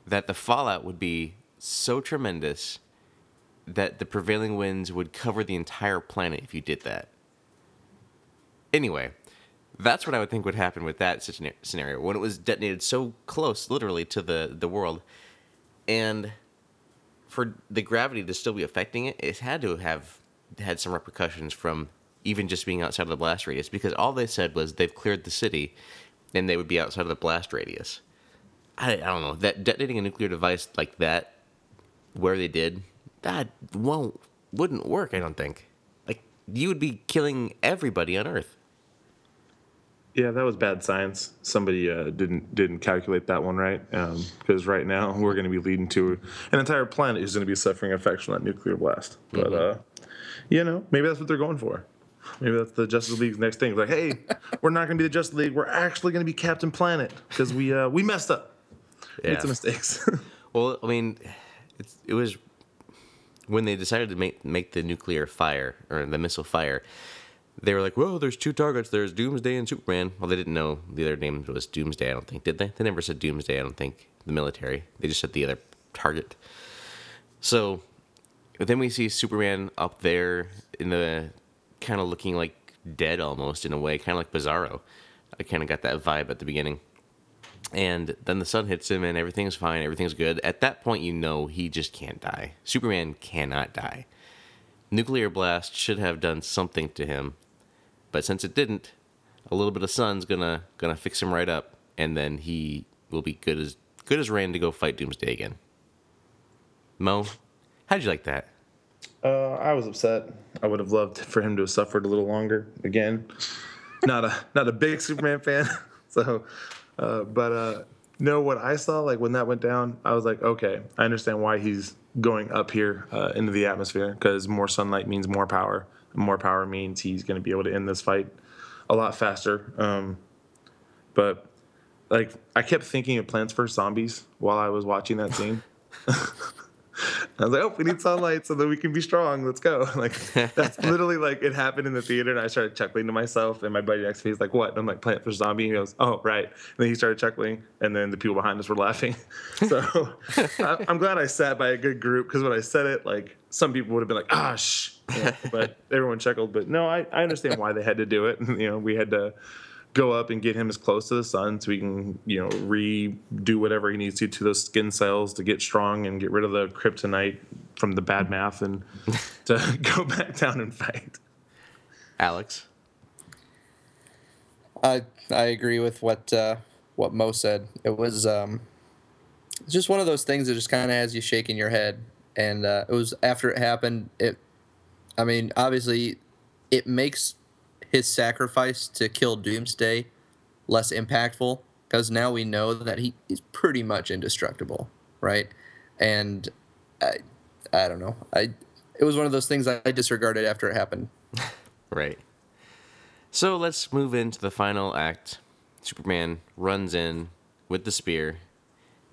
That the fallout would be so tremendous that the prevailing winds would cover the entire planet if you did that. Anyway, that's what I would think would happen with that scenario when it was detonated so close, literally, to the, the world. And for the gravity to still be affecting it, it had to have had some repercussions from even just being outside of the blast radius because all they said was they've cleared the city and they would be outside of the blast radius. I, I don't know. That detonating a nuclear device like that, where they did, that won't wouldn't work. I don't think. Like you would be killing everybody on Earth. Yeah, that was bad science. Somebody uh, didn't didn't calculate that one right. Because right now we're going to be leading to an entire planet who's going to be suffering effects from that nuclear blast. But uh, you know, maybe that's what they're going for. Maybe that's the Justice League's next thing. Like, hey, we're not going to be the Justice League. We're actually going to be Captain Planet because we uh, we messed up, made some mistakes. Well, I mean, it's, it was when they decided to make make the nuclear fire or the missile fire. They were like, "Well, there's two targets. There's Doomsday and Superman." Well, they didn't know the other name was Doomsday. I don't think did they? They never said Doomsday. I don't think the military. They just said the other target. So, then we see Superman up there in the kind of looking like dead almost in a way, kind of like Bizarro. I kind of got that vibe at the beginning. And then the sun hits him and everything's fine everything's good. At that point you know he just can't die. Superman cannot die. Nuclear blast should have done something to him. But since it didn't a little bit of sun's gonna gonna fix him right up and then he will be good as good as Rand to go fight doomsday again. Mo how'd you like that Uh, I was upset. I would have loved for him to have suffered a little longer. Again, not a not a big Superman fan. So, uh, but uh, no, what I saw like when that went down, I was like, okay, I understand why he's going up here uh, into the atmosphere because more sunlight means more power. More power means he's going to be able to end this fight a lot faster. Um, but like, I kept thinking of Plants vs Zombies while I was watching that scene. I was like, oh, we need sunlight so that we can be strong. Let's go. Like that's literally like it happened in the theater, and I started chuckling to myself. And my buddy next to me is like, "What?" And I'm like, "Plant vs Zombie." And he goes, "Oh, right." And then he started chuckling, and then the people behind us were laughing. So I, I'm glad I sat by a good group because when I said it, like some people would have been like, "Ah, shh," know, but everyone chuckled. But no, I, I understand why they had to do it. you know, we had to go up and get him as close to the sun so he can, you know, redo whatever he needs to to those skin cells to get strong and get rid of the kryptonite from the bad math and to go back down and fight. alex I I agree with what uh, what Mo said. It was um, it's just one of those things that just kind of has you shaking your head. And uh, it was after it happened. It, I mean, obviously, it makes his sacrifice to kill Doomsday less impactful because now we know that he is pretty much indestructible, right? And I, I don't know. I it was one of those things I disregarded after it happened. Right. So let's move into the final act. Superman runs in with the spear,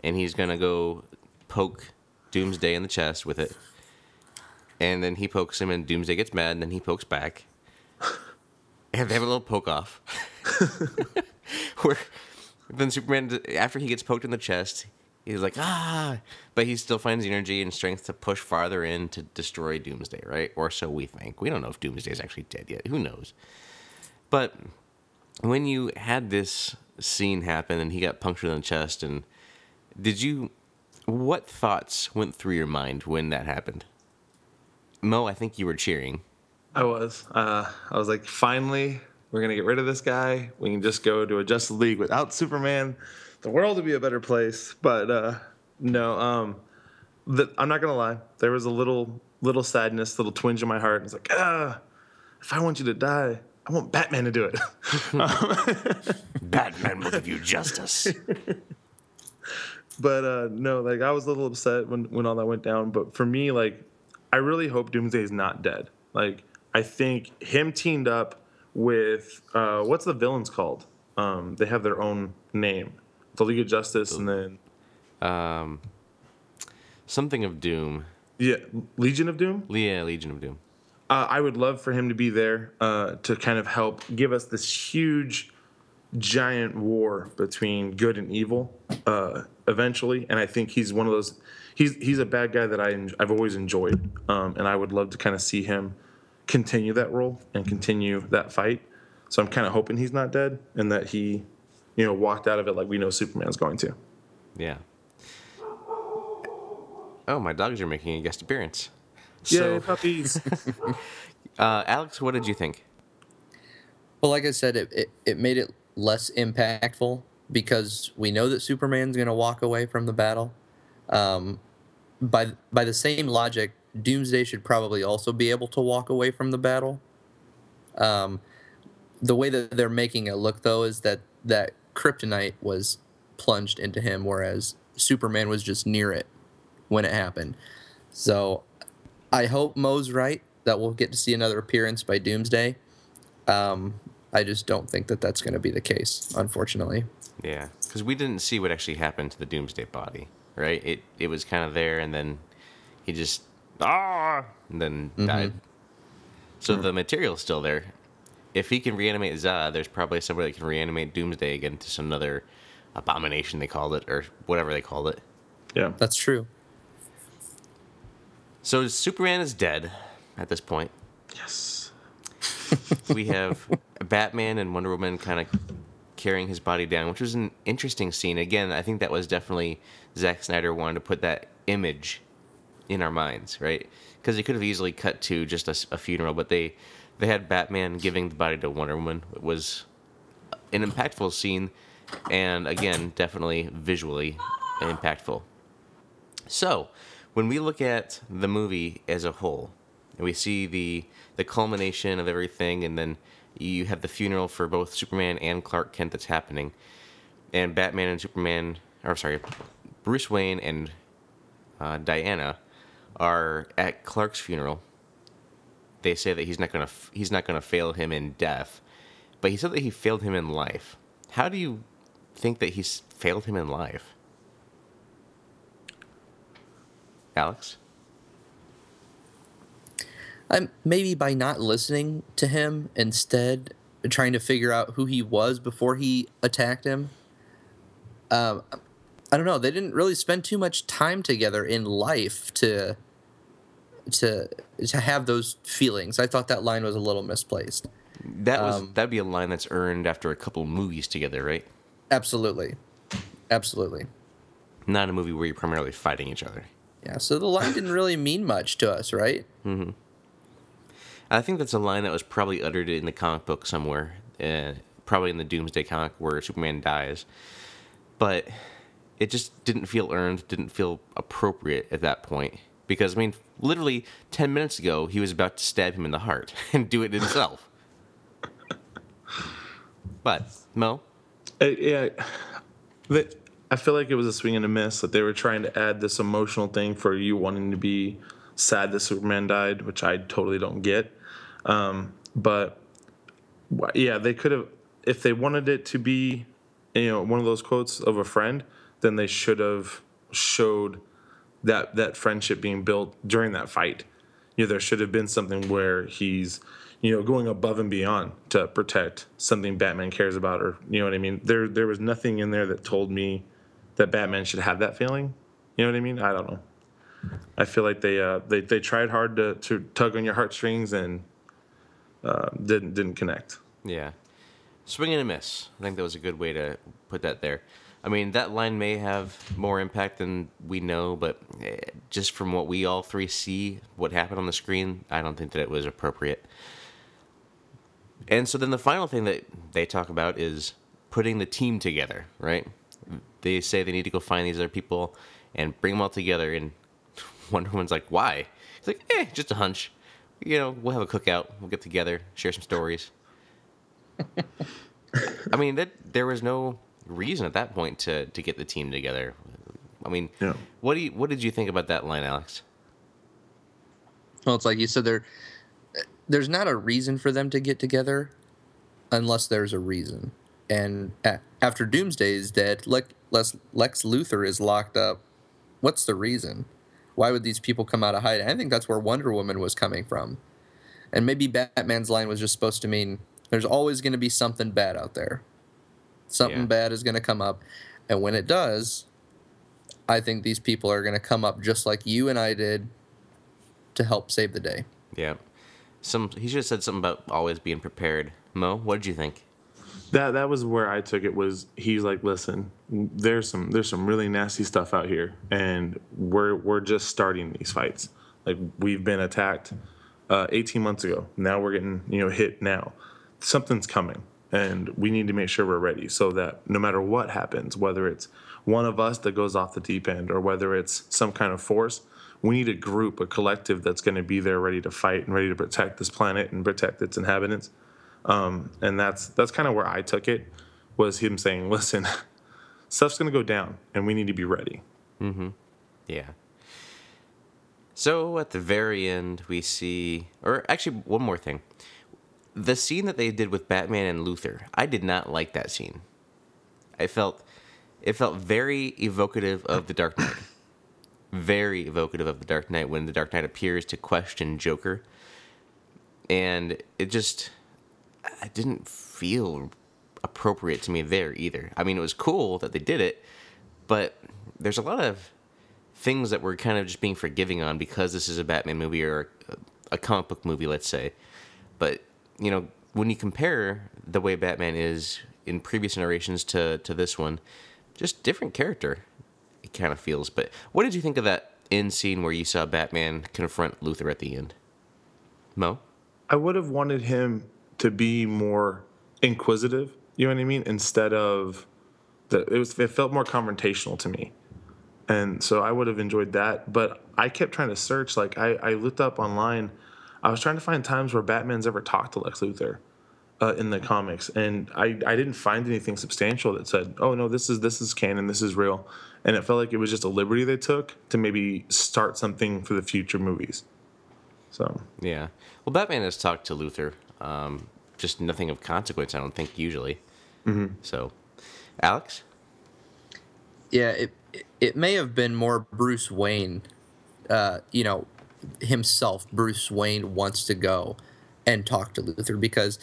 and he's gonna go poke Doomsday in the chest with it. And then he pokes him, and Doomsday gets mad, and then he pokes back. And they have a little poke off. Where then Superman, after he gets poked in the chest, he's like, ah, but he still finds the energy and strength to push farther in to destroy Doomsday, right? Or so we think. We don't know if Doomsday is actually dead yet. Who knows? But when you had this scene happen and he got punctured in the chest, and did you, what thoughts went through your mind when that happened? Mo, I think you were cheering. I was. Uh, I was like, finally, we're gonna get rid of this guy. We can just go to a Justice League without Superman. The world would be a better place. But uh, no, um, the, I'm not gonna lie. There was a little, little sadness, little twinge in my heart. It's like, ah, if I want you to die, I want Batman to do it. Batman will give you justice. but uh, no, like I was a little upset when when all that went down. But for me, like, I really hope Doomsday is not dead. Like, I think him teamed up with uh, what's the villains called? Um, they have their own name, the League of Justice, and then Um, something of Doom. yeah, Legion of Doom. Yeah, Legion of Doom. Uh, I would love for him to be there uh, to kind of help give us this huge, giant war between good and evil uh, eventually. And I think he's one of those. He's he's a bad guy that I I've always enjoyed, um, and I would love to kind of see him continue that role and continue that fight. So I'm kind of hoping he's not dead and that he, you know, walked out of it like we know Superman's going to. Yeah. Oh, my dogs are making a guest appearance. Yeah, So, puppies. uh, Alex, what did you think? Well, like I said, it, it, it made it less impactful because we know that Superman's going to walk away from the battle. Um, by by the same logic, Doomsday should probably also be able to walk away from the battle. Um, the way that they're making it look, though, is that that kryptonite was plunged into him, whereas Superman was just near it when it happened. So, I hope Mo's right that we'll get to see another appearance by Doomsday. Um, I just don't think that that's going to be the case, unfortunately. Yeah, because we didn't see what actually happened to the Doomsday body, right? It it was kind of there, and then he just ah, and then died. So the material's still there. If he can reanimate Zod, there's probably somebody that can reanimate Doomsday again to some other abomination they called it, or whatever they called it. yeah. That's true. So Superman is dead at this point. Yes. we have Batman and Wonder Woman kind of carrying his body down, which was an interesting scene. Again, I think that was definitely Zack Snyder wanted to put that image in our minds, right? Because he could have easily cut to just a funeral, but they they had Batman giving the body to Wonder Woman. It was an impactful scene, and again, definitely visually impactful. So, when we look at the movie as a whole, and we see the the culmination of everything, and then you have the funeral for both Superman and Clark Kent that's happening, and Batman and Superman, or sorry, Bruce Wayne and uh, Diana are at Clark's funeral. They say that he's not gonna he's not gonna fail him in death, but he said that he failed him in life. How do you think that he's failed him in life? Alex? Um, maybe by not listening to him, instead trying to figure out who he was before he attacked him. Um, I don't know. They didn't really spend too much time together in life to to to have those feelings. I thought that line was a little misplaced. That was Um, that'd be a line that's earned after a couple movies together, right? Absolutely, absolutely. Not a movie where you're primarily fighting each other. Yeah. So the line didn't really mean much to us, right? I think that's a line that was probably uttered in the comic book somewhere, uh, probably in the Doomsday comic where Superman dies. But it just didn't feel earned, didn't feel appropriate at that point. Because, I mean, literally 10 minutes ago, he was about to stab him in the heart and do it himself. but, Mo? Uh, yeah, that I feel like it was a swing and a miss. That they were trying to add this emotional thing for you wanting to be sad that Superman died, which I totally don't get. Um, but yeah, they could have if they wanted it to be, you know, one of those quotes of a friend, then they should have showed that that friendship being built during that fight. You know, there should have been something where he's, you know, going above and beyond to protect something Batman cares about, or you know what I mean. There, there was nothing in there that told me that Batman should have that feeling. You know what I mean? I don't know. I feel like they uh, they they tried hard to, to tug on your heartstrings and uh, didn't didn't connect. Yeah. Swing and a miss. I think that was a good way to put that there. I mean, that line may have more impact than we know, but eh, just from what we all three see, what happened on the screen, I don't think that it was appropriate. And so then the final thing that they talk about is putting the team together, right? They say they need to go find these other people and bring them all together. And Wonder Woman's like, why? It's like, eh, just a hunch. You know, we'll have a cookout, we'll get together, share some stories. I mean, that there was no reason at that point to to get the team together. I mean, Yeah. what do you what did you think about that line, Alex? Well, it's like you said there. There's not a reason for them to get together, unless there's a reason. And after Doomsday is dead, Lex, Lex, Lex Luthor is locked up. What's the reason? Why would these people come out of hiding? I think that's where Wonder Woman was coming from. And maybe Batman's line was just supposed to mean there's always going to be something bad out there. Something Yeah. bad is going to come up. And when it does, I think these people are going to come up just like you and I did to help save the day. Yeah, some he should have said something about always being prepared. Mo, what did you think? That that was where I took it. Was he's like, listen, there's some there's some really nasty stuff out here, and we're we're just starting these fights. Like we've been attacked uh, 18 months ago. Now we're getting you know hit now. Something's coming, and we need to make sure we're ready so that no matter what happens, whether it's one of us that goes off the deep end or whether it's some kind of force, we need a group, a collective that's going to be there ready to fight and ready to protect this planet and protect its inhabitants and that's that's kind of where I took it was him saying, "Listen, stuff's gonna go down, and we need to be ready." Mm-hmm. Yeah. So at the very end, we see, or actually, one more thing. The scene that they did with Batman and Luthor, I did not like that scene. I felt, it felt very evocative of the Dark Knight. very evocative of the Dark Knight when the Dark Knight appears to question Joker. And it just, I didn't feel appropriate to me there either. I mean, it was cool that they did it, but there's a lot of things that we're kind of just being forgiving on because this is a Batman movie or a, a comic book movie, let's say. But you know, when you compare the way Batman is in previous generations to to this one, just different character. It kind of feels. But what did you think of that end scene where you saw Batman confront Luthor at the end? Mo. I would have wanted him to be more inquisitive. You know what I mean? Instead of the, it was it felt more confrontational to me, and so I would have enjoyed that. But I kept trying to search. Like I, I looked up online. I was trying to find times where Batman's ever talked to Lex Luthor uh, in the comics, and I, I didn't find anything substantial that said, "Oh no, this is this is canon, this is real," and it felt like it was just a liberty they took to maybe start something for the future movies. So Yeah. Well, Batman has talked to Luthor. Um, just nothing of consequence, I don't think, usually. Mm-hmm. So, Alex? Yeah, it it- it may have been more Bruce Wayne, uh, you know, himself. Bruce Wayne wants to go and talk to Luthor because,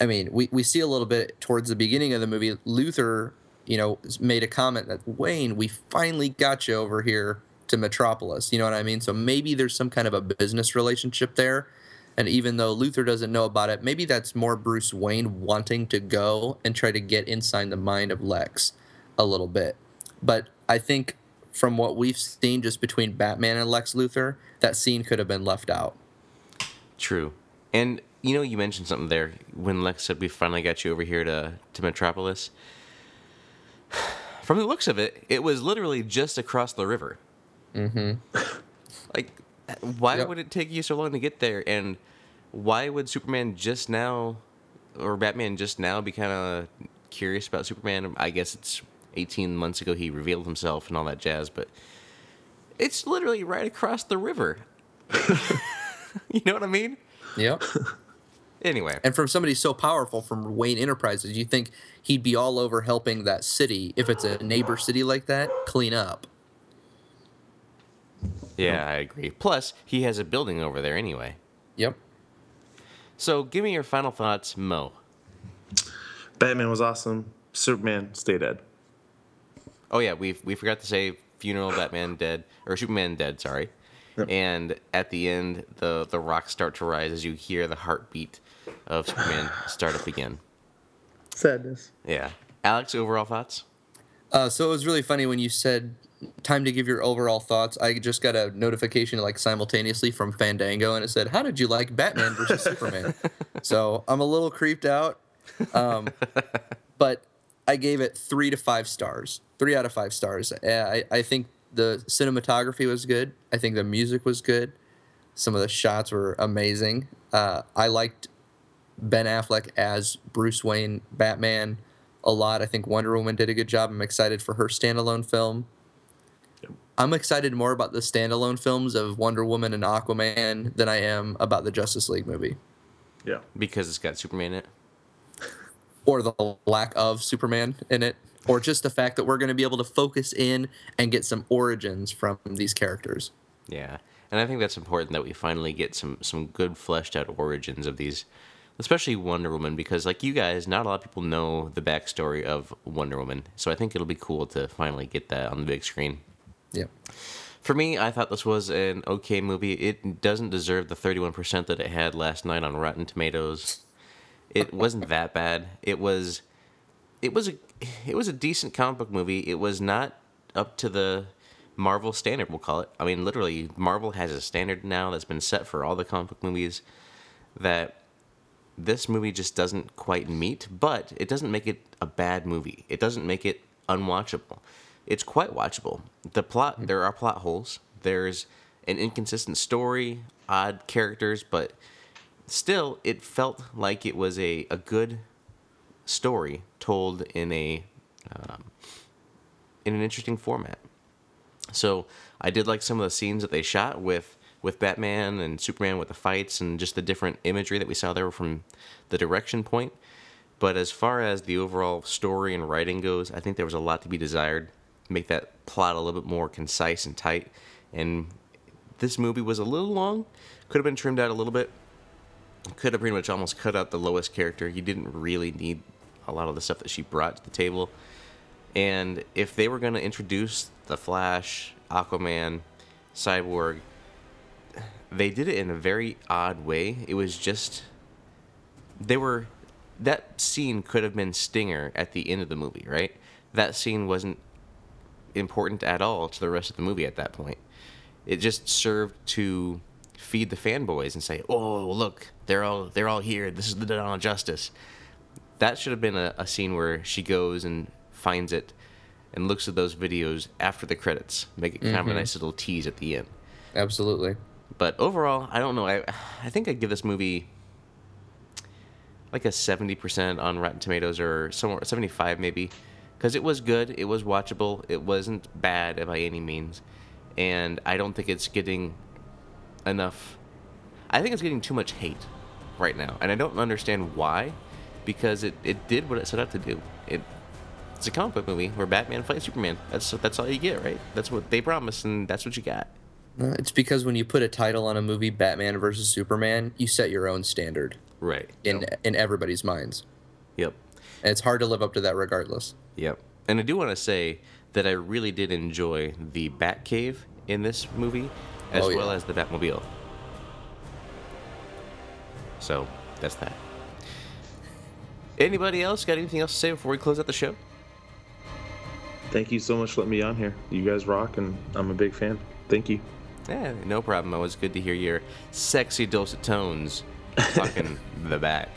I mean, we, we see a little bit towards the beginning of the movie. Luthor, you know, made a comment that Wayne, we finally got you over here to Metropolis. You know what I mean? So maybe there's some kind of a business relationship there. And even though Luthor doesn't know about it, maybe that's more Bruce Wayne wanting to go and try to get inside the mind of Lex a little bit. But I think from what we've seen just between Batman and Lex Luthor, that scene could have been left out. True. And, you know, you mentioned something there when Lex said we finally got you over here to, to Metropolis. From the looks of it, it was literally just across the river. Mm-hmm. like, why Yep. would it take you so long to get there? And why would Superman just now, or Batman just now, be kind of curious about Superman? I guess it's 18 months ago he revealed himself and all that jazz, but it's literally right across the river. you know what I mean? Yep. Anyway, And from somebody so powerful from Wayne Enterprises, you think he'd be all over helping that city, if it's a neighbor city like that, clean up. yeah, I agree. Plus, he has a building over there anyway. Yep. So, give me your final thoughts, Mo. Batman was awesome. Superman, stay dead. Oh yeah, we we forgot to say funeral Batman dead or Superman dead, sorry. And at the end, the the rocks start to rise as you hear the heartbeat of Superman start up again. Sadness. Yeah, Alex, overall thoughts? Uh, so it was really funny when you said time to give your overall thoughts. I just got a notification like simultaneously from Fandango, and it said, "How did you like Batman versus Superman?" So I'm a little creeped out, um, but I gave it three to five stars. Three out of five stars. Uh, I I think the cinematography was good. I think the music was good. Some of the shots were amazing. Uh, I liked Ben Affleck as Bruce Wayne Batman a lot. I think Wonder Woman did a good job. I'm excited for her standalone film. I'm excited more about the standalone films of Wonder Woman and Aquaman than I am about the Justice League movie Yeah. Because it's got Superman in it. Or the lack of Superman in it or just the fact that we're going to be able to focus in and get some origins from these characters. Yeah, and I think that's important that we finally get some some good fleshed out origins of these, especially Wonder Woman, because like you guys, not a lot of people know the backstory of Wonder Woman. So I think it'll be cool to finally get that on the big screen. Yeah. For me, I thought this was an okay movie. It doesn't deserve the 31% that it had last night on Rotten Tomatoes. It wasn't that bad. It was it was a it was a decent comic book movie. It was not up to the Marvel standard, we'll call it. I mean, literally Marvel has a standard now that's been set for all the comic book movies that this movie just doesn't quite meet, but it doesn't make it a bad movie. It doesn't make it unwatchable. It's quite watchable. The plot, there are plot holes. There's an inconsistent story, odd characters, but still, it felt like it was a, a good story told in a um, in an interesting format. So I did like some of the scenes that they shot with with Batman and Superman with the fights and just the different imagery that we saw there from the direction point. But as far as the overall story and writing goes, I think there was a lot to be desired. Make that plot a little bit more concise and tight. And this movie was a little long. Could have been trimmed out a little bit. Could have pretty much almost cut out the Lois character. You didn't really need a lot of the stuff that she brought to the table. And if they were going to introduce the Flash, Aquaman, Cyborg, they did it in a very odd way. It was just they were that scene could have been Stinger at the end of the movie, right? That scene wasn't important at all to the rest of the movie at that point. It just served to feed the fanboys and say, "Oh, look, they're all they're all here. This is the dawn of justice." That should have been a, a scene where she goes and finds it and looks at those videos after the credits, make it kind of a mm-hmm. nice little tease at the end. Absolutely. But overall, I don't know. I I think I'd give this movie like a seventy percent on Rotten Tomatoes or somewhere seventy five maybe, because it was good. It was watchable. It wasn't bad by any means, and I don't think it's getting enough. I think it's getting too much hate right now, and I don't understand why, because it, it did what it set out to do. It it's a comic book movie where Batman fights Superman. That's that's all you get, right? That's what they promised, and that's what you got. Uh, It's because when you put a title on a movie, Batman versus Superman, you set your own standard Right. in in everybody's minds, Yep. and it's hard to live up to that regardless. Yep. And I do want to say that I really did enjoy the Batcave in this movie, as Oh, yeah. well as the Batmobile. So that's that. Anybody else got anything else to say before we close out the show? Thank you so much for letting me on here. You guys rock, and I'm a big fan. Thank you. Yeah, no problem. It was good to hear your sexy dulcet tones talking the bat.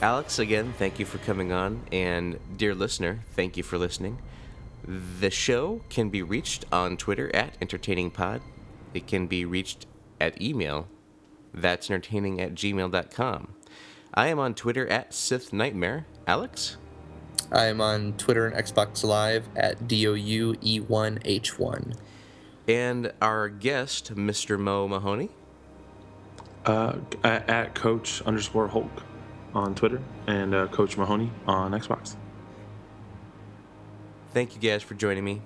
Alex, again, thank you for coming on. And dear listener, thank you for listening. The show can be reached on Twitter at entertainingpod. It can be reached at email, that's entertaining at gmail.com. I am on Twitter at Sith Nightmare. Alex? I am on Twitter and Xbox Live at D O U E 1 H 1. And our guest, Mr. Mo Mahoney. Uh, at, at Coach underscore Hulk on Twitter and uh, Coach Mahoney on Xbox. Thank you guys for joining me.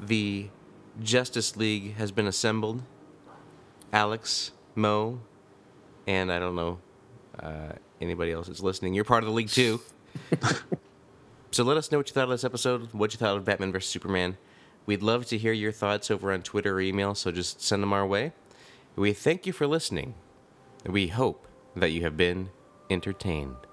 The Justice League has been assembled. Alex, Mo, and I don't know uh, anybody else that's listening. You're part of the league too. so let us know what you thought of this episode, what you thought of Batman vs. Superman. We'd love to hear your thoughts over on Twitter or email, so just send them our way. We thank you for listening. We hope that you have been entertained.